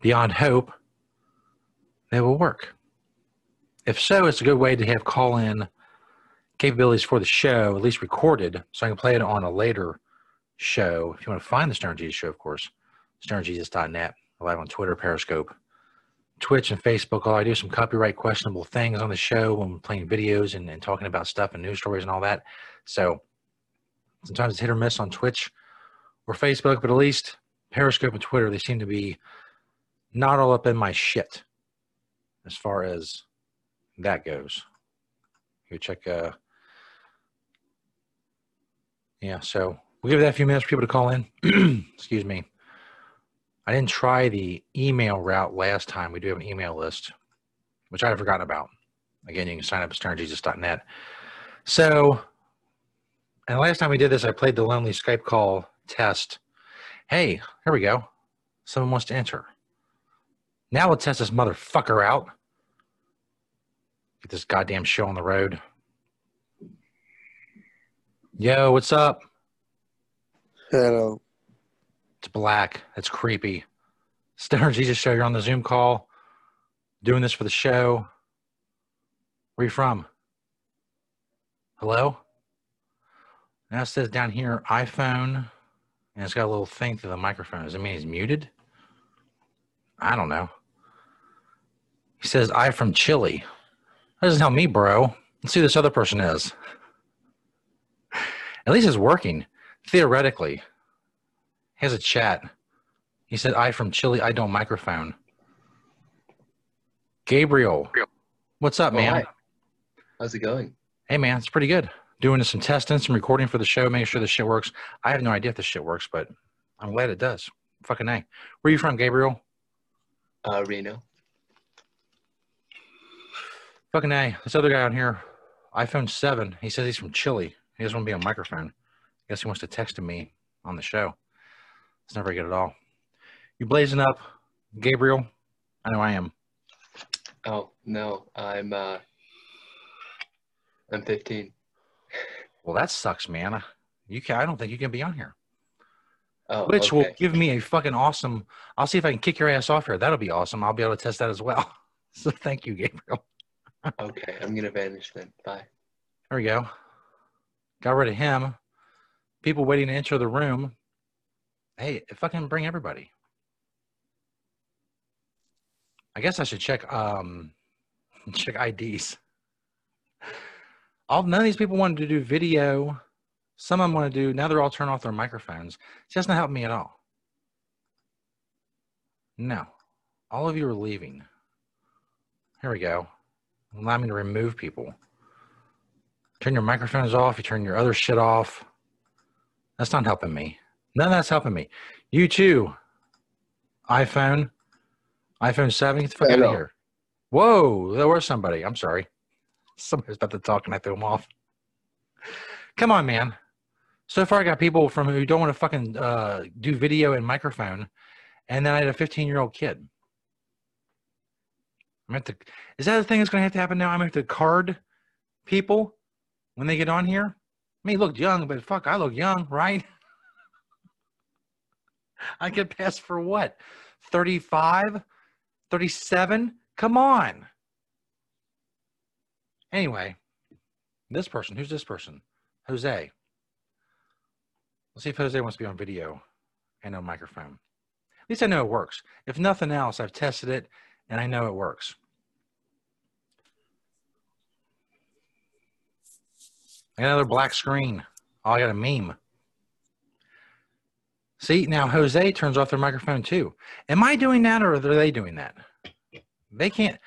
beyond hope they will work. If so, it's a good way to have call in capabilities for the show, at least recorded, so I can play it on a later show. If you want to find the Stoner Jesus show, of course, stonerjesus.net, live on Twitter, Periscope, Twitch, and Facebook. All I do some copyright questionable things on the show when we're playing videos and, and talking about stuff and news stories and all that. So sometimes it's hit or miss on Twitch or Facebook, but at least Periscope and Twitter, they seem to be not all up in my shit as far as that goes. You check, uh, yeah, so we'll give that a few minutes for people to call in. Excuse me. I didn't try the email route last time. We do have an email list, which I had forgotten about. Again, you can sign up at stonerjesus.net. So, and last time we did this, I played the lonely Skype call test. Hey, here we go. Someone wants to enter. Now let's test this motherfucker out. Get this goddamn show on the road. Yo, what's up? Hello. It's black. That's creepy. Stoner Jesus show. You're on the Zoom call, doing this for the show. Where you from? Hello. Now it says down here iPhone, and it's got a little thing through the microphone. Does it mean he's muted? I don't know. He says I from Chile. That doesn't help me, bro. Let's see who this other person is. At least it's working, theoretically. He has a chat. He said, I from Chile, I don't microphone. Gabriel. What's up, Oh, man? hi. How's it going? Hey, man, it's pretty good. Doing some testing, some recording for the show, making sure the shit works. I have no idea if the shit works, but I'm glad it does. Fucking A. Where you from, Gabriel? Uh, Reno. Fucking A. This other guy on here, iPhone 7, he says he's from Chile. He doesn't want to be on microphone. guess he wants to text to me on the show. It's never good at all. You blazing up, Gabriel? I know I am. Oh no, I'm uh, I'm 15. Well, that sucks, man. You can I don't think you can be on here. Oh, Which will give me a fucking awesome. I'll see if I can kick your ass off here. That'll be awesome. I'll be able to test that as well. So thank you, Gabriel. okay, I'm gonna vanish then. Bye. There we go. Got rid of him. People waiting to enter the room. Hey, can bring everybody. I guess I should check um check IDs. All none of these people wanted to do video. Some of them want to do now they're all turned off their microphones. It doesn't help me at all. No. All of you are leaving. Here we go. Allow me to remove people. Turn your microphones off. You turn your other shit off. That's not helping me. None of that's helping me. You too. iPhone. iPhone 7. Get the fuck out of here. Whoa, there was somebody. I'm sorry. Somebody's about to talk and I threw them off. Come on, man. So far, I got people from who don't want to fucking uh, do video and microphone, and then I had a 15 year old kid. I'm at the. Is that the thing that's going to have to happen now? I'm going to have to card people when they get on here. I mean, he looked young, but fuck, I look young, right? I get passed for what? 35? 37? Come on. Anyway, this person, who's this person? Jose. Let's see if Jose wants to be on video and on microphone. At least I know it works. If nothing else, I've tested it and I know it works. Another black screen. Oh, I got a meme. See, now Jose turns off their microphone too. Am I doing that or are they doing that? They can't.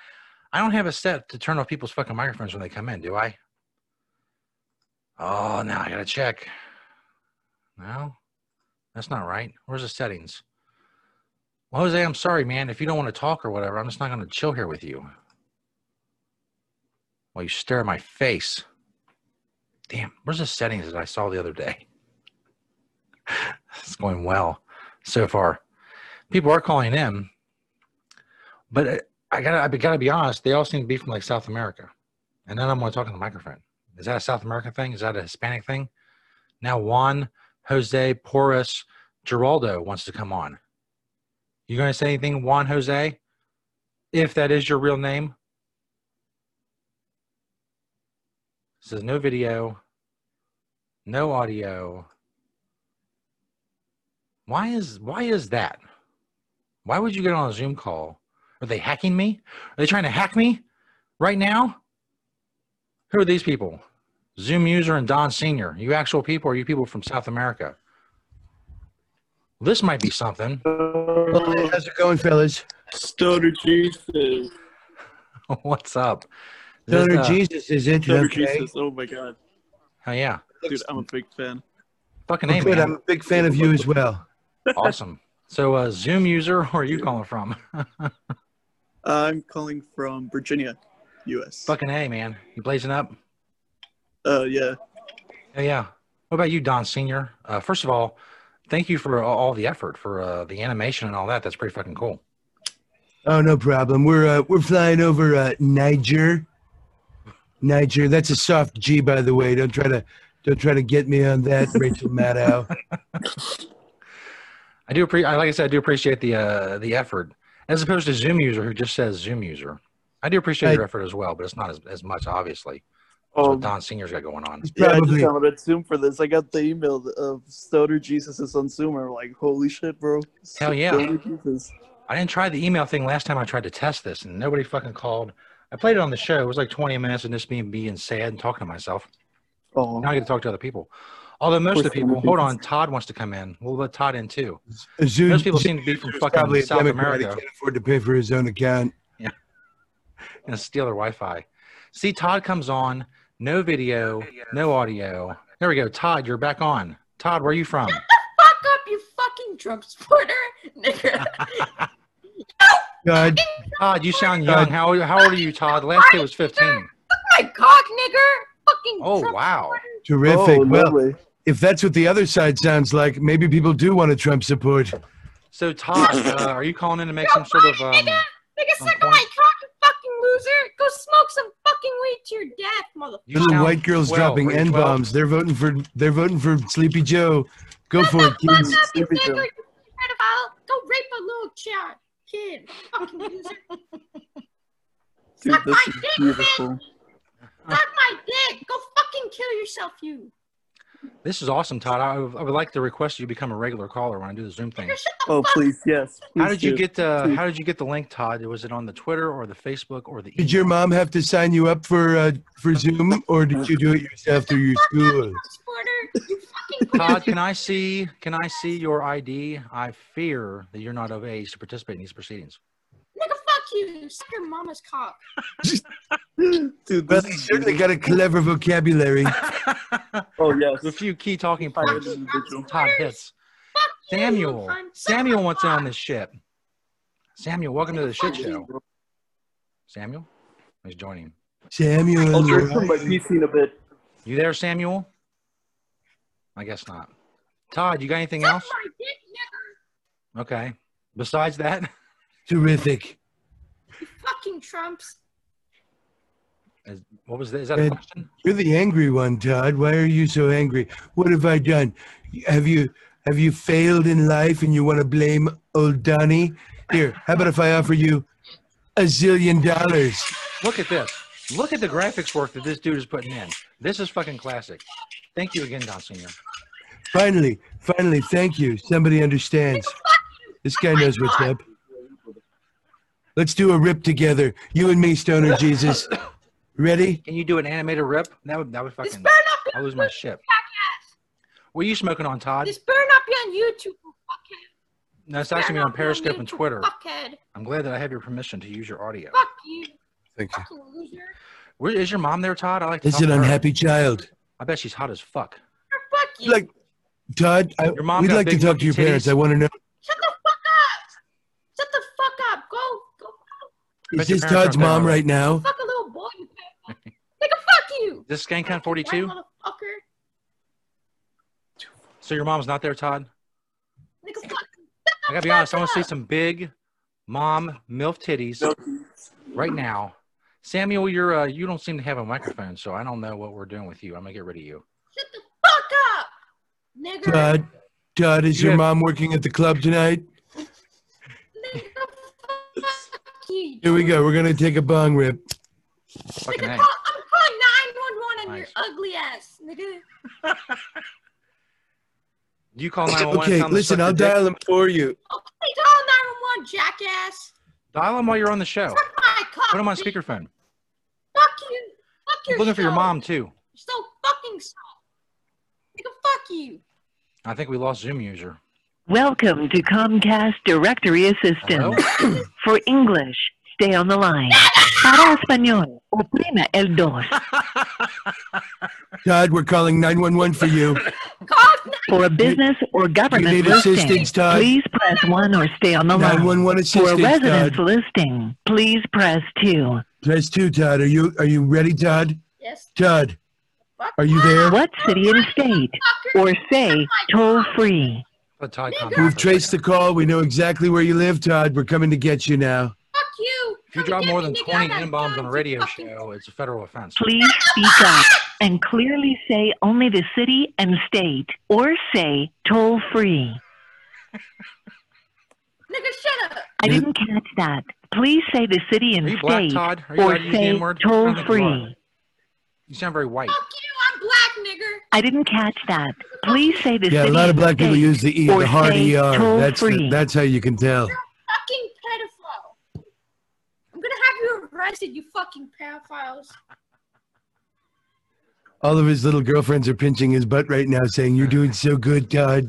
I don't have a set to turn off people's fucking microphones when they come in, do I? Oh, now I gotta check. No, that's not right. Where's the settings? Well, Jose, I'm sorry, man. If you don't want to talk or whatever, I'm just not to chill here with you. While you stare at my face. Damn, where's the settings that I saw the other day? It's going well so far. People are calling in, but I gotta, I gotta be honest. They all seem to be from like South America, and none I'm going to talk on the microphone. Is that a South American thing? Is that a Hispanic thing? Now Juan, Jose, Porus, Geraldo wants to come on. You going to say anything, Juan Jose? If that is your real name? says no video, no audio. Why is why is that? Why would you get on a Zoom call? Are they hacking me? Are they trying to hack me right now? Who are these people? Zoom user and Don Senior. You actual people or you people from South America? This might be something. How's it going, fellas? Stoner Jesus. What's up? Is this, Stoner uh, Jesus is it? Stoner Okay. Jesus. Oh my god. Oh yeah. Dude, I'm a big fan. Fucking Well, A, good. man. I'm a big fan of you as well. Awesome. So uh, Zoom user, where are you calling from? I'm calling from Virginia, US. Fucking A, man. You blazing up? Uh, yeah. Yeah, yeah. What about you, Don Senior? Uh, first of all, thank you for all, all the effort for uh, the animation and all that. That's pretty fucking cool. Oh, no problem. We're uh, we're flying over uh, Niger. Niger. That's a soft G, by the way. Don't try to don't try to get me on that, Rachel Maddow. I do appreciate, like I said, I do appreciate the uh, the effort, as opposed to Zoom user who just says Zoom user. I do appreciate I- your effort as well, but it's not as, as much, obviously. That's Oh, what Don Senior's got going on. yeah, I just Probably. downloaded Zoom for this. I got the email of Stoner Jesus is on Zoom. I'm like, holy shit, bro. Hell yeah. Stoner Jesus. I didn't try the email thing last time I tried to test this, and nobody fucking called. I played it on the show. It was like 20 minutes of just me being sad and talking to myself. Oh, Now I get to talk to other people. Although most of the people, hold on, Todd wants to come in. We'll let Todd in too. Zoom- Most people seem to be from user's fucking South Democrat. America. can't afford to pay for his own account. Gonna steal their Wi-Fi. See, Todd comes on. No video, no audio. There we go. Todd, you're back on. Todd, where are you from? Shut the fuck up, you fucking Trump supporter, nigga. God, Todd, you sound young. How, how old are you, Todd? Last day was 15. Fuck My cock, nigger. Fucking Oh, Trump wow. terrific. Oh, well, way. If that's what the other side sounds like, maybe people do want a Trump support. So, Todd, uh, are you calling in to make some sort of um, Nigga, some suck on my cock, you fucking loser. Go smoke some fucking weed to your death, motherfucker. You Little white girls 12. dropping n bombs. They're voting for. They're voting for Sleepy Joe. Go for it, Fuck kids. up, you Sleepy Joe. nigger, you pedophile. Go rape a little child. Kid, fucking loser. Dude, Suck my dick, beautiful. Suck my dick. Go fucking kill yourself, you. This is awesome, Todd. I, would- I would like to request you become a regular caller when I do the Zoom thing. Oh, please, yes. How please did you do. get the Please. How did you get the link, Todd? Was it on the Twitter or the Facebook or the? Did your mom have to sign you up for uh, for Zoom, or did you do it yourself through your school? Supporter, you fucking Todd, can I see? Can I see your ID? I fear that you're not of age to participate in these proceedings. Nigga, you. Suck your mama's cock. Dude, Well, this he is certainly got a clever vocabulary. Oh, yes. A few key talking points. individual. Todd hits. Samuel. Samuel wants in on this shit. Samuel, welcome to the shit show. Samuel, he's joining. Samuel. I'll you're drink from my. PC in a bit. You there, Samuel? I guess not. Todd, you got anything else? Suck my dick, nigger. Okay. Besides that, Terrific. You fucking Trumps. is, what was that? Is that a question? You're the angry one, Todd. Why are you so angry? What have I done? Have you Have you failed in life and you want to blame old Donnie? Here, how about if I offer you a zillion dollars? Look at this. Look at the graphics work that this dude is putting in. This is fucking classic. Thank you again, Don Senior. Finally, finally, thank you. Somebody understands. This guy knows what's up. Let's do a rip together. You and me, Stoner Jesus. Ready? Can you do an animated rip? That would that would fucking. I lose my shit. What are you smoking on, Todd? This better not be on YouTube, fuckhead. No, it's actually me on Periscope and YouTube, Twitter. Fuckhead. I'm glad that I have your permission to use your audio. Fuck you. Thank you. Fucking loser. Where is your mom there, Todd? I like. To It's talk an to her. unhappy child. I bet she's hot as fuck. Fuck you. Like, Todd, I, Your mom we'd like to talk to your titties? parents. I want to know Shut the fuck up. Shut the fuck up. Go, go. Is Bet this Todd's mom are right now? Fuck a little boy. You pedophile. Nigga, fuck you. Is this Skank 42? Motherfucker. So your mom's not there, Todd? Nigga, fuck. I gotta be honest. I want to see some big mom milf titties right now. Samuel, you're uh, you don't seem to have a microphone, so I don't know what we're doing with you. I'm gonna get rid of you. Shut the fuck up. Nigga. Todd, Todd, is You your have- mom working at the club tonight? You. Here we go. We're gonna take a bong rip. Fucking Nigga, call, I'm calling 911 on your ugly ass, nigga. You call 911? Okay, tell them to listen, suck I'll dick? dial them for you. Okay, call 911, jackass. Dial them while you're on the show. Suck. Put them on bitch. speakerphone. Fuck you. Fuck I'm your looking for your mom too. You're so fucking soft. Nigga, fuck you. I think we lost Zoom user. Welcome to Comcast Directory Assistance. For English, stay on the line. Para español, oprima el dos. Todd, we're calling 911 for you. For a business or government need listing, assistance, Todd? please press 1 or stay on the line. 911 For a assistance, residence Todd. listing, please press 2. Press two, Todd. Are you are you ready, Todd? Yes. Todd, are you there? What city and state? Or say toll free. But Todd, calm We've traced the call. We know exactly where you live, Todd. We're coming to get you now. Fuck you. If you drop more than 20 N bombs on a radio show, it's a federal offense. Please speak up and clearly say only the city and state, or say toll free. Nigga, shut up. I didn't catch that. Please say the city and Are you black, state, Todd? Are you or allowed to use the say toll don't think you are. free. You sound very white. Fuck you. I'm black, nigga. I didn't catch that. Please say the Yeah, a lot of black people use the E, or the hard say ER. That's the, that's how you can tell. You're a fucking pedophile. I'm gonna have you arrested, you fucking pedophiles. All of his little girlfriends are pinching his butt right now, saying, "You're doing so good, Todd.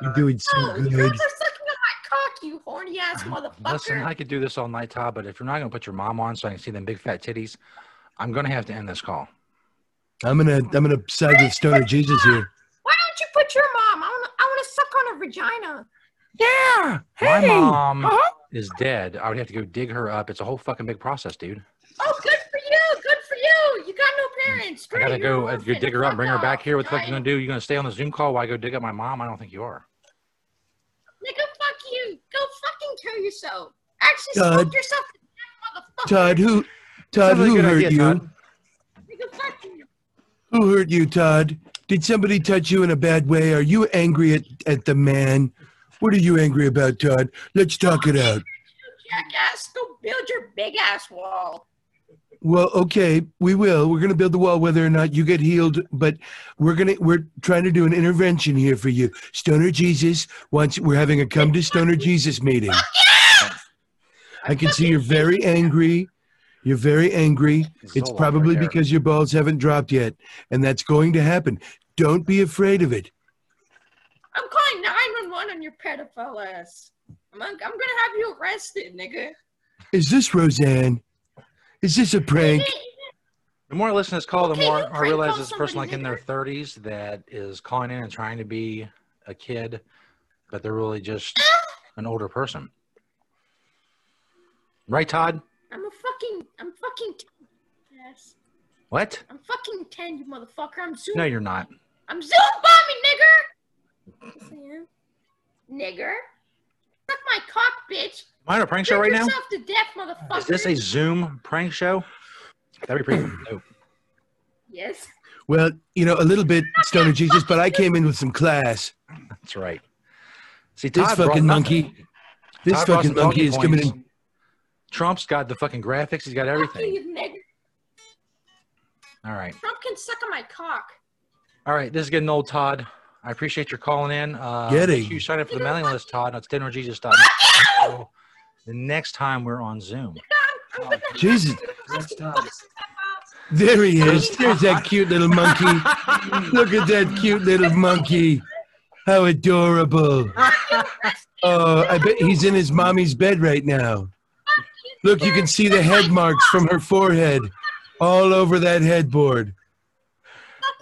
You're doing so Oh, you good." guys are sucking on my cock, you horny ass motherfucker. Listen, I could do this all night, Todd, but if you're not going to put your mom on so I can see them big fat titties, I'm going to have to end this call. I'm gonna I'm gonna side with Stoner Jesus here. Why don't you put your mom? I wanna, I wanna suck on her vagina. Yeah. My Hey. mom Uh-huh. is dead. I would have to go dig her up. It's a whole fucking big process, dude. Oh, good for you. Good for you. You got no parents. Great. I gotta Great, you're go, an uh, go dig her up, bring her back here. What the fuck right? you gonna do? You gonna stay on the Zoom call while I go dig up my mom? I don't think you are. Nigga, fuck you. Go fucking kill yourself. Actually, Todd. smoke yourself to death, motherfucker. Todd, who Todd, Sounds like a who good hurt idea, you? Todd. Nigga, fuck you. Who hurt you, Todd? Did somebody touch you in a bad way? Are you angry at, at the man? What are you angry about, Todd? Let's talk it out. Jackass, go build your big ass wall. Well, okay, we will. We're gonna build the wall whether or not you get healed, but we're gonna we're trying to do an intervention here for you. Stoner Jesus wants we're having a come to Stoner Jesus meeting. I can see you're very angry. You're very angry. It's all probably because your balls haven't dropped yet, and that's going to happen. Don't be afraid of it. I'm calling 911 on your pedophile ass. I'm, I'm gonna have you arrested, nigga. Is this Roseanne? Is this a prank? The more I listen to this call, the Okay, more I realize call it's a person somebody like in their 30s that is calling in and trying to be a kid, but they're really just ah! an older person. Right, Todd? I'm a fucking, I'm fucking 10. Yes. What? I'm fucking 10, you motherfucker. I'm zoom. No, you're not. I'm zoom bombing, nigger. Yes, I am. Nigger. Suck my cock, bitch. Am I on a prank show right now? to death, motherfucker. Is this a Zoom prank show? That'd be pretty dope. Yes. Well, you know, a little bit Stoner Jesus, but I came in with some class. That's right. See, This Todd brought fucking nothing. monkey. This Todd fucking monkey is coming in. Trump's got the fucking graphics. He's got everything. You nigger. All right. Trump can suck on my cock. All right. This is getting old, Todd. I appreciate your calling in. Uh, Getting. make sure you sign up for the mailing list, Todd. That's stonerjesus.net. So the next time we're on Zoom. Jesus. Next time. There he is. There's that cute little monkey. Look at that cute little monkey. How adorable. Oh, I bet he's in his mommy's bed right now. Look, you can see the head marks from her forehead all over that headboard.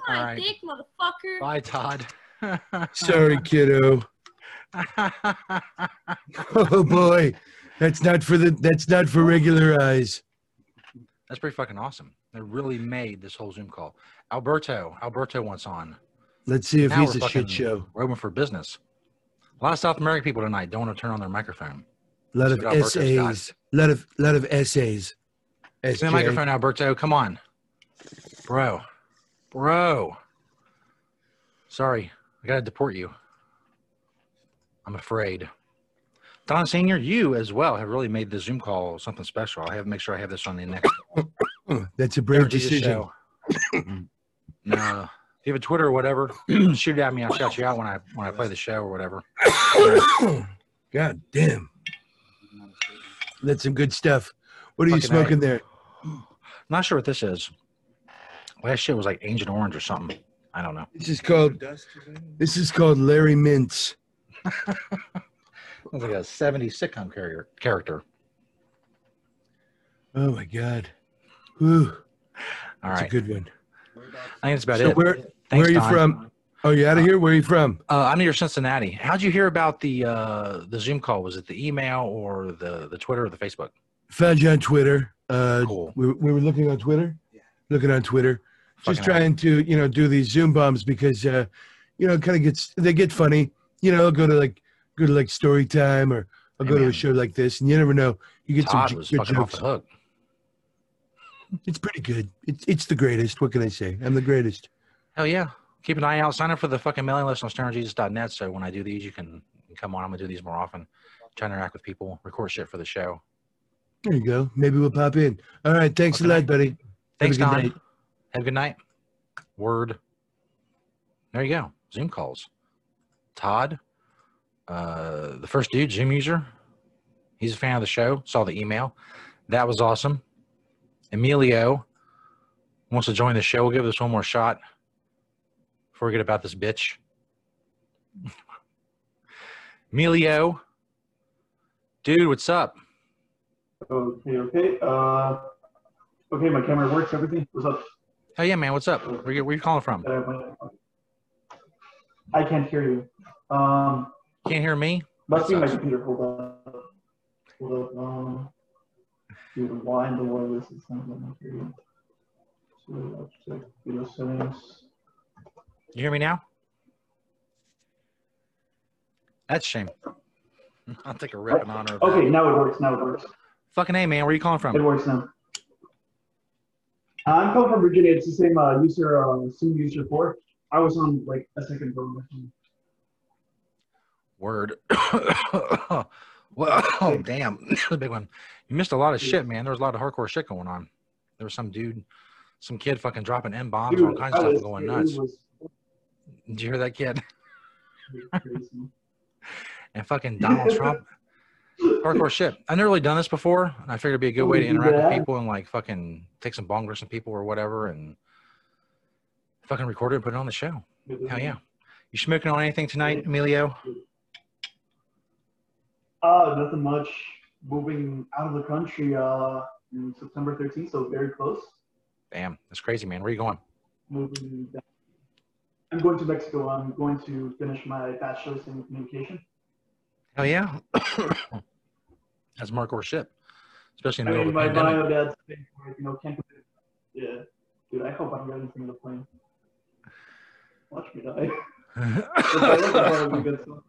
All My right. dick, motherfucker. Bye, Todd. Sorry, kiddo. Oh boy. That's not for the that's not for regular eyes. That's pretty fucking awesome. They really made this whole Zoom call. Alberto, Alberto wants on. Let's see if Now he's a shit fucking show. Roman for business. A lot of South American people tonight don't want to turn on their microphone. Lot of Alberto's essays. lot of lot of essays. Give me the microphone, Alberto. Come on. Bro. Bro. Sorry. I got to deport you. I'm afraid. Don Senior, you as well have really made the Zoom call something special. I have to make sure I have this on the next That's a brave decision. no. If you have a Twitter or whatever, shoot it at me. I'll shout you out when I when I play the show or whatever. God damn. That's some good stuff. What are you smoking A. I'm Not sure what this is. Last shit was like Agent Orange or something. I don't know. This is called This is called Larry Mintz. Looks like a 70s sitcom character. character. Oh my god. Whew. All That's right. a good one. I think that's about So it. where Thanks, where are you Don. from? Oh, you out of here? Where are you from? Uh, I'm near Cincinnati. How'd you hear about the uh, the Zoom call? Was it the email or the the Twitter or the Facebook? Found you on Twitter. Uh, Cool. we, we were looking on Twitter. Yeah. Looking on Twitter. Just Fucking trying to you know do these Zoom bombs because uh, you know it kind of gets they get funny. You know, I'll go to like go to like story time or I'll go to a show like this, and you never know. You get Todd some was j- good fucking off jokes. the hook. It's pretty good. It's it's the greatest. What can I say? I'm the greatest. Hell yeah. Keep an eye out. Sign up for the fucking mailing list on stonerjesus.net. So when I do these, you can come on. I'm gonna do these more often. Try to interact with people, record shit for the show. There you go. Maybe we'll pop in. All right. Thanks a lot, buddy. Thanks, Have a good Don. night. Have a good night. Word. There you go. Zoom calls. Todd, uh, the first dude, Zoom user. He's a fan of the show. Saw the email. That was awesome. Emilio wants to join the show. We'll give this one more shot before we get about this bitch. Emilio, dude, what's up? Okay, okay. Uh, okay, my camera works. Everything. What's up? Hell yeah, man. What's up? Where you, where you calling from? I can't hear you. Um, Can't hear me? must be my computer. Hold on. Hold up. Um, dude, why in the world is this not letting me hear you? So check video settings. You hear me now? That's a shame. I'll take a rip in honor of Okay, that. now it works. Now it works. Fucking A, man. Where are you calling from? It works now. I'm calling from Virginia. It's the same uh, user, uh, Zoom user four. I was on like a second ago. Word. well, oh, damn. That's a big one. You missed a lot of shit, man. There was a lot of hardcore shit going on. There was some dude, some kid fucking dropping M bombs, all kinds of stuff was- going nuts. was Did you hear that kid? And fucking Donald Trump. Hardcore shit. I've never really done this before, and I figured it'd be a good Oh, way to you interact with people and like fucking take some bongers from people or whatever, and fucking record it and put it on the show. Hell yeah! You smoking on anything tonight, Emilio? Uh, nothing much. Moving out of the country uh, in September 13th, so very close. Damn, that's crazy, man. Where are you going? Moving. Down. I'm going to Mexico. I'm going to finish my bachelor's in communication. Hell yeah! that's Mark or ship, especially in I the mean, middle my of pandemic. bio dad's thing, you know, can't. Yeah, dude. I hope I'm ready for the plane. Watch me die. If I look, I'll probably be good, so-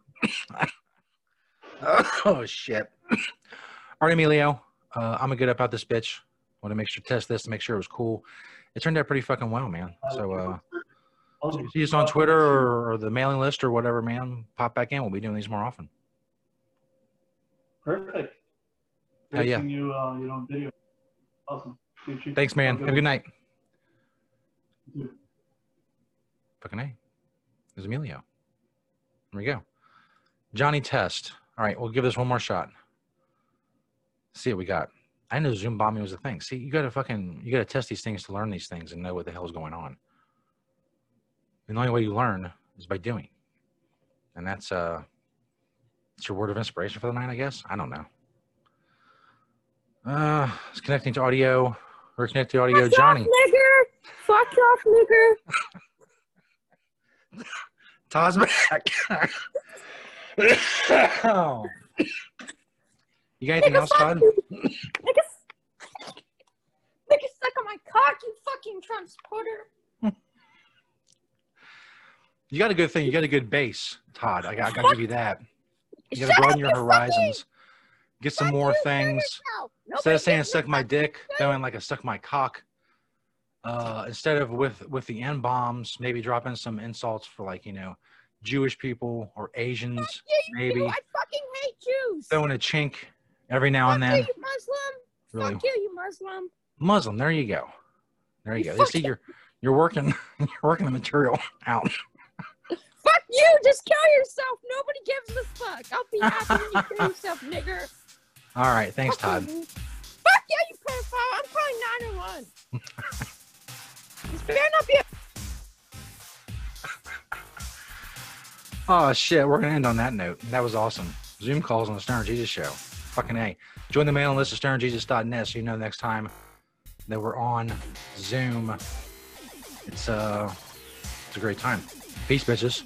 oh shit! All right, Emilio, uh, I'm gonna get up out this bitch. Want to make sure test this to make sure it was cool. It turned out pretty fucking well, man. So uh, See us on Twitter or, or the mailing list or whatever, man. Pop back in. We'll be doing these more often. Perfect. Oh, yeah. You, uh, you know, video. Awesome. Thanks, man. Have a good night. Fucking A. There's Emilio. There we go. Johnny Test. All right, we'll give this one more shot. See what we got. I know Zoom bombing was a thing. See, you gotta fucking you gotta test these things to learn these things and know what the hell's going on. And the only way you learn is by doing. And that's uh it's your word of inspiration for the night, I guess. I don't know. Uh it's connecting to audio. We're connected to audio. Johnny. Off, nigger. Fuck off, nigger. Todd's back. oh. You got anything Nigga, else, fuck Todd? Nigga, nigga, suck on my cock, you fucking Trump supporter. You got a good thing. You got a good base, Todd. I got, I got to give you that. You got to broaden your horizons. Get some more things. Instead of saying "suck my dick," going like a "suck my cock." Uh, instead of with with the n bombs, maybe drop in some insults for like you know, Jewish people or Asians. You maybe do. I fucking hate Jews. throwing a chink every now and Fuck then. you, you Muslim. Really. Fuck you, you Muslim. Muslim. There you go. There you You go. You see, you're you're working you're working the material out. Fuck you, just kill yourself. Nobody gives a fuck. I'll be happy when you kill yourself, nigger. All right. Thanks, Todd. Fuck yeah, you pedophile. I'm calling 911. this better not be a Oh shit, we're gonna end on that note. That was awesome. Zoom calls on the Stoner Jesus show. Fucking A. Join the mailing list at stonerjesus.net so you know next time that we're on Zoom. It's uh it's a great time. Peace, bitches.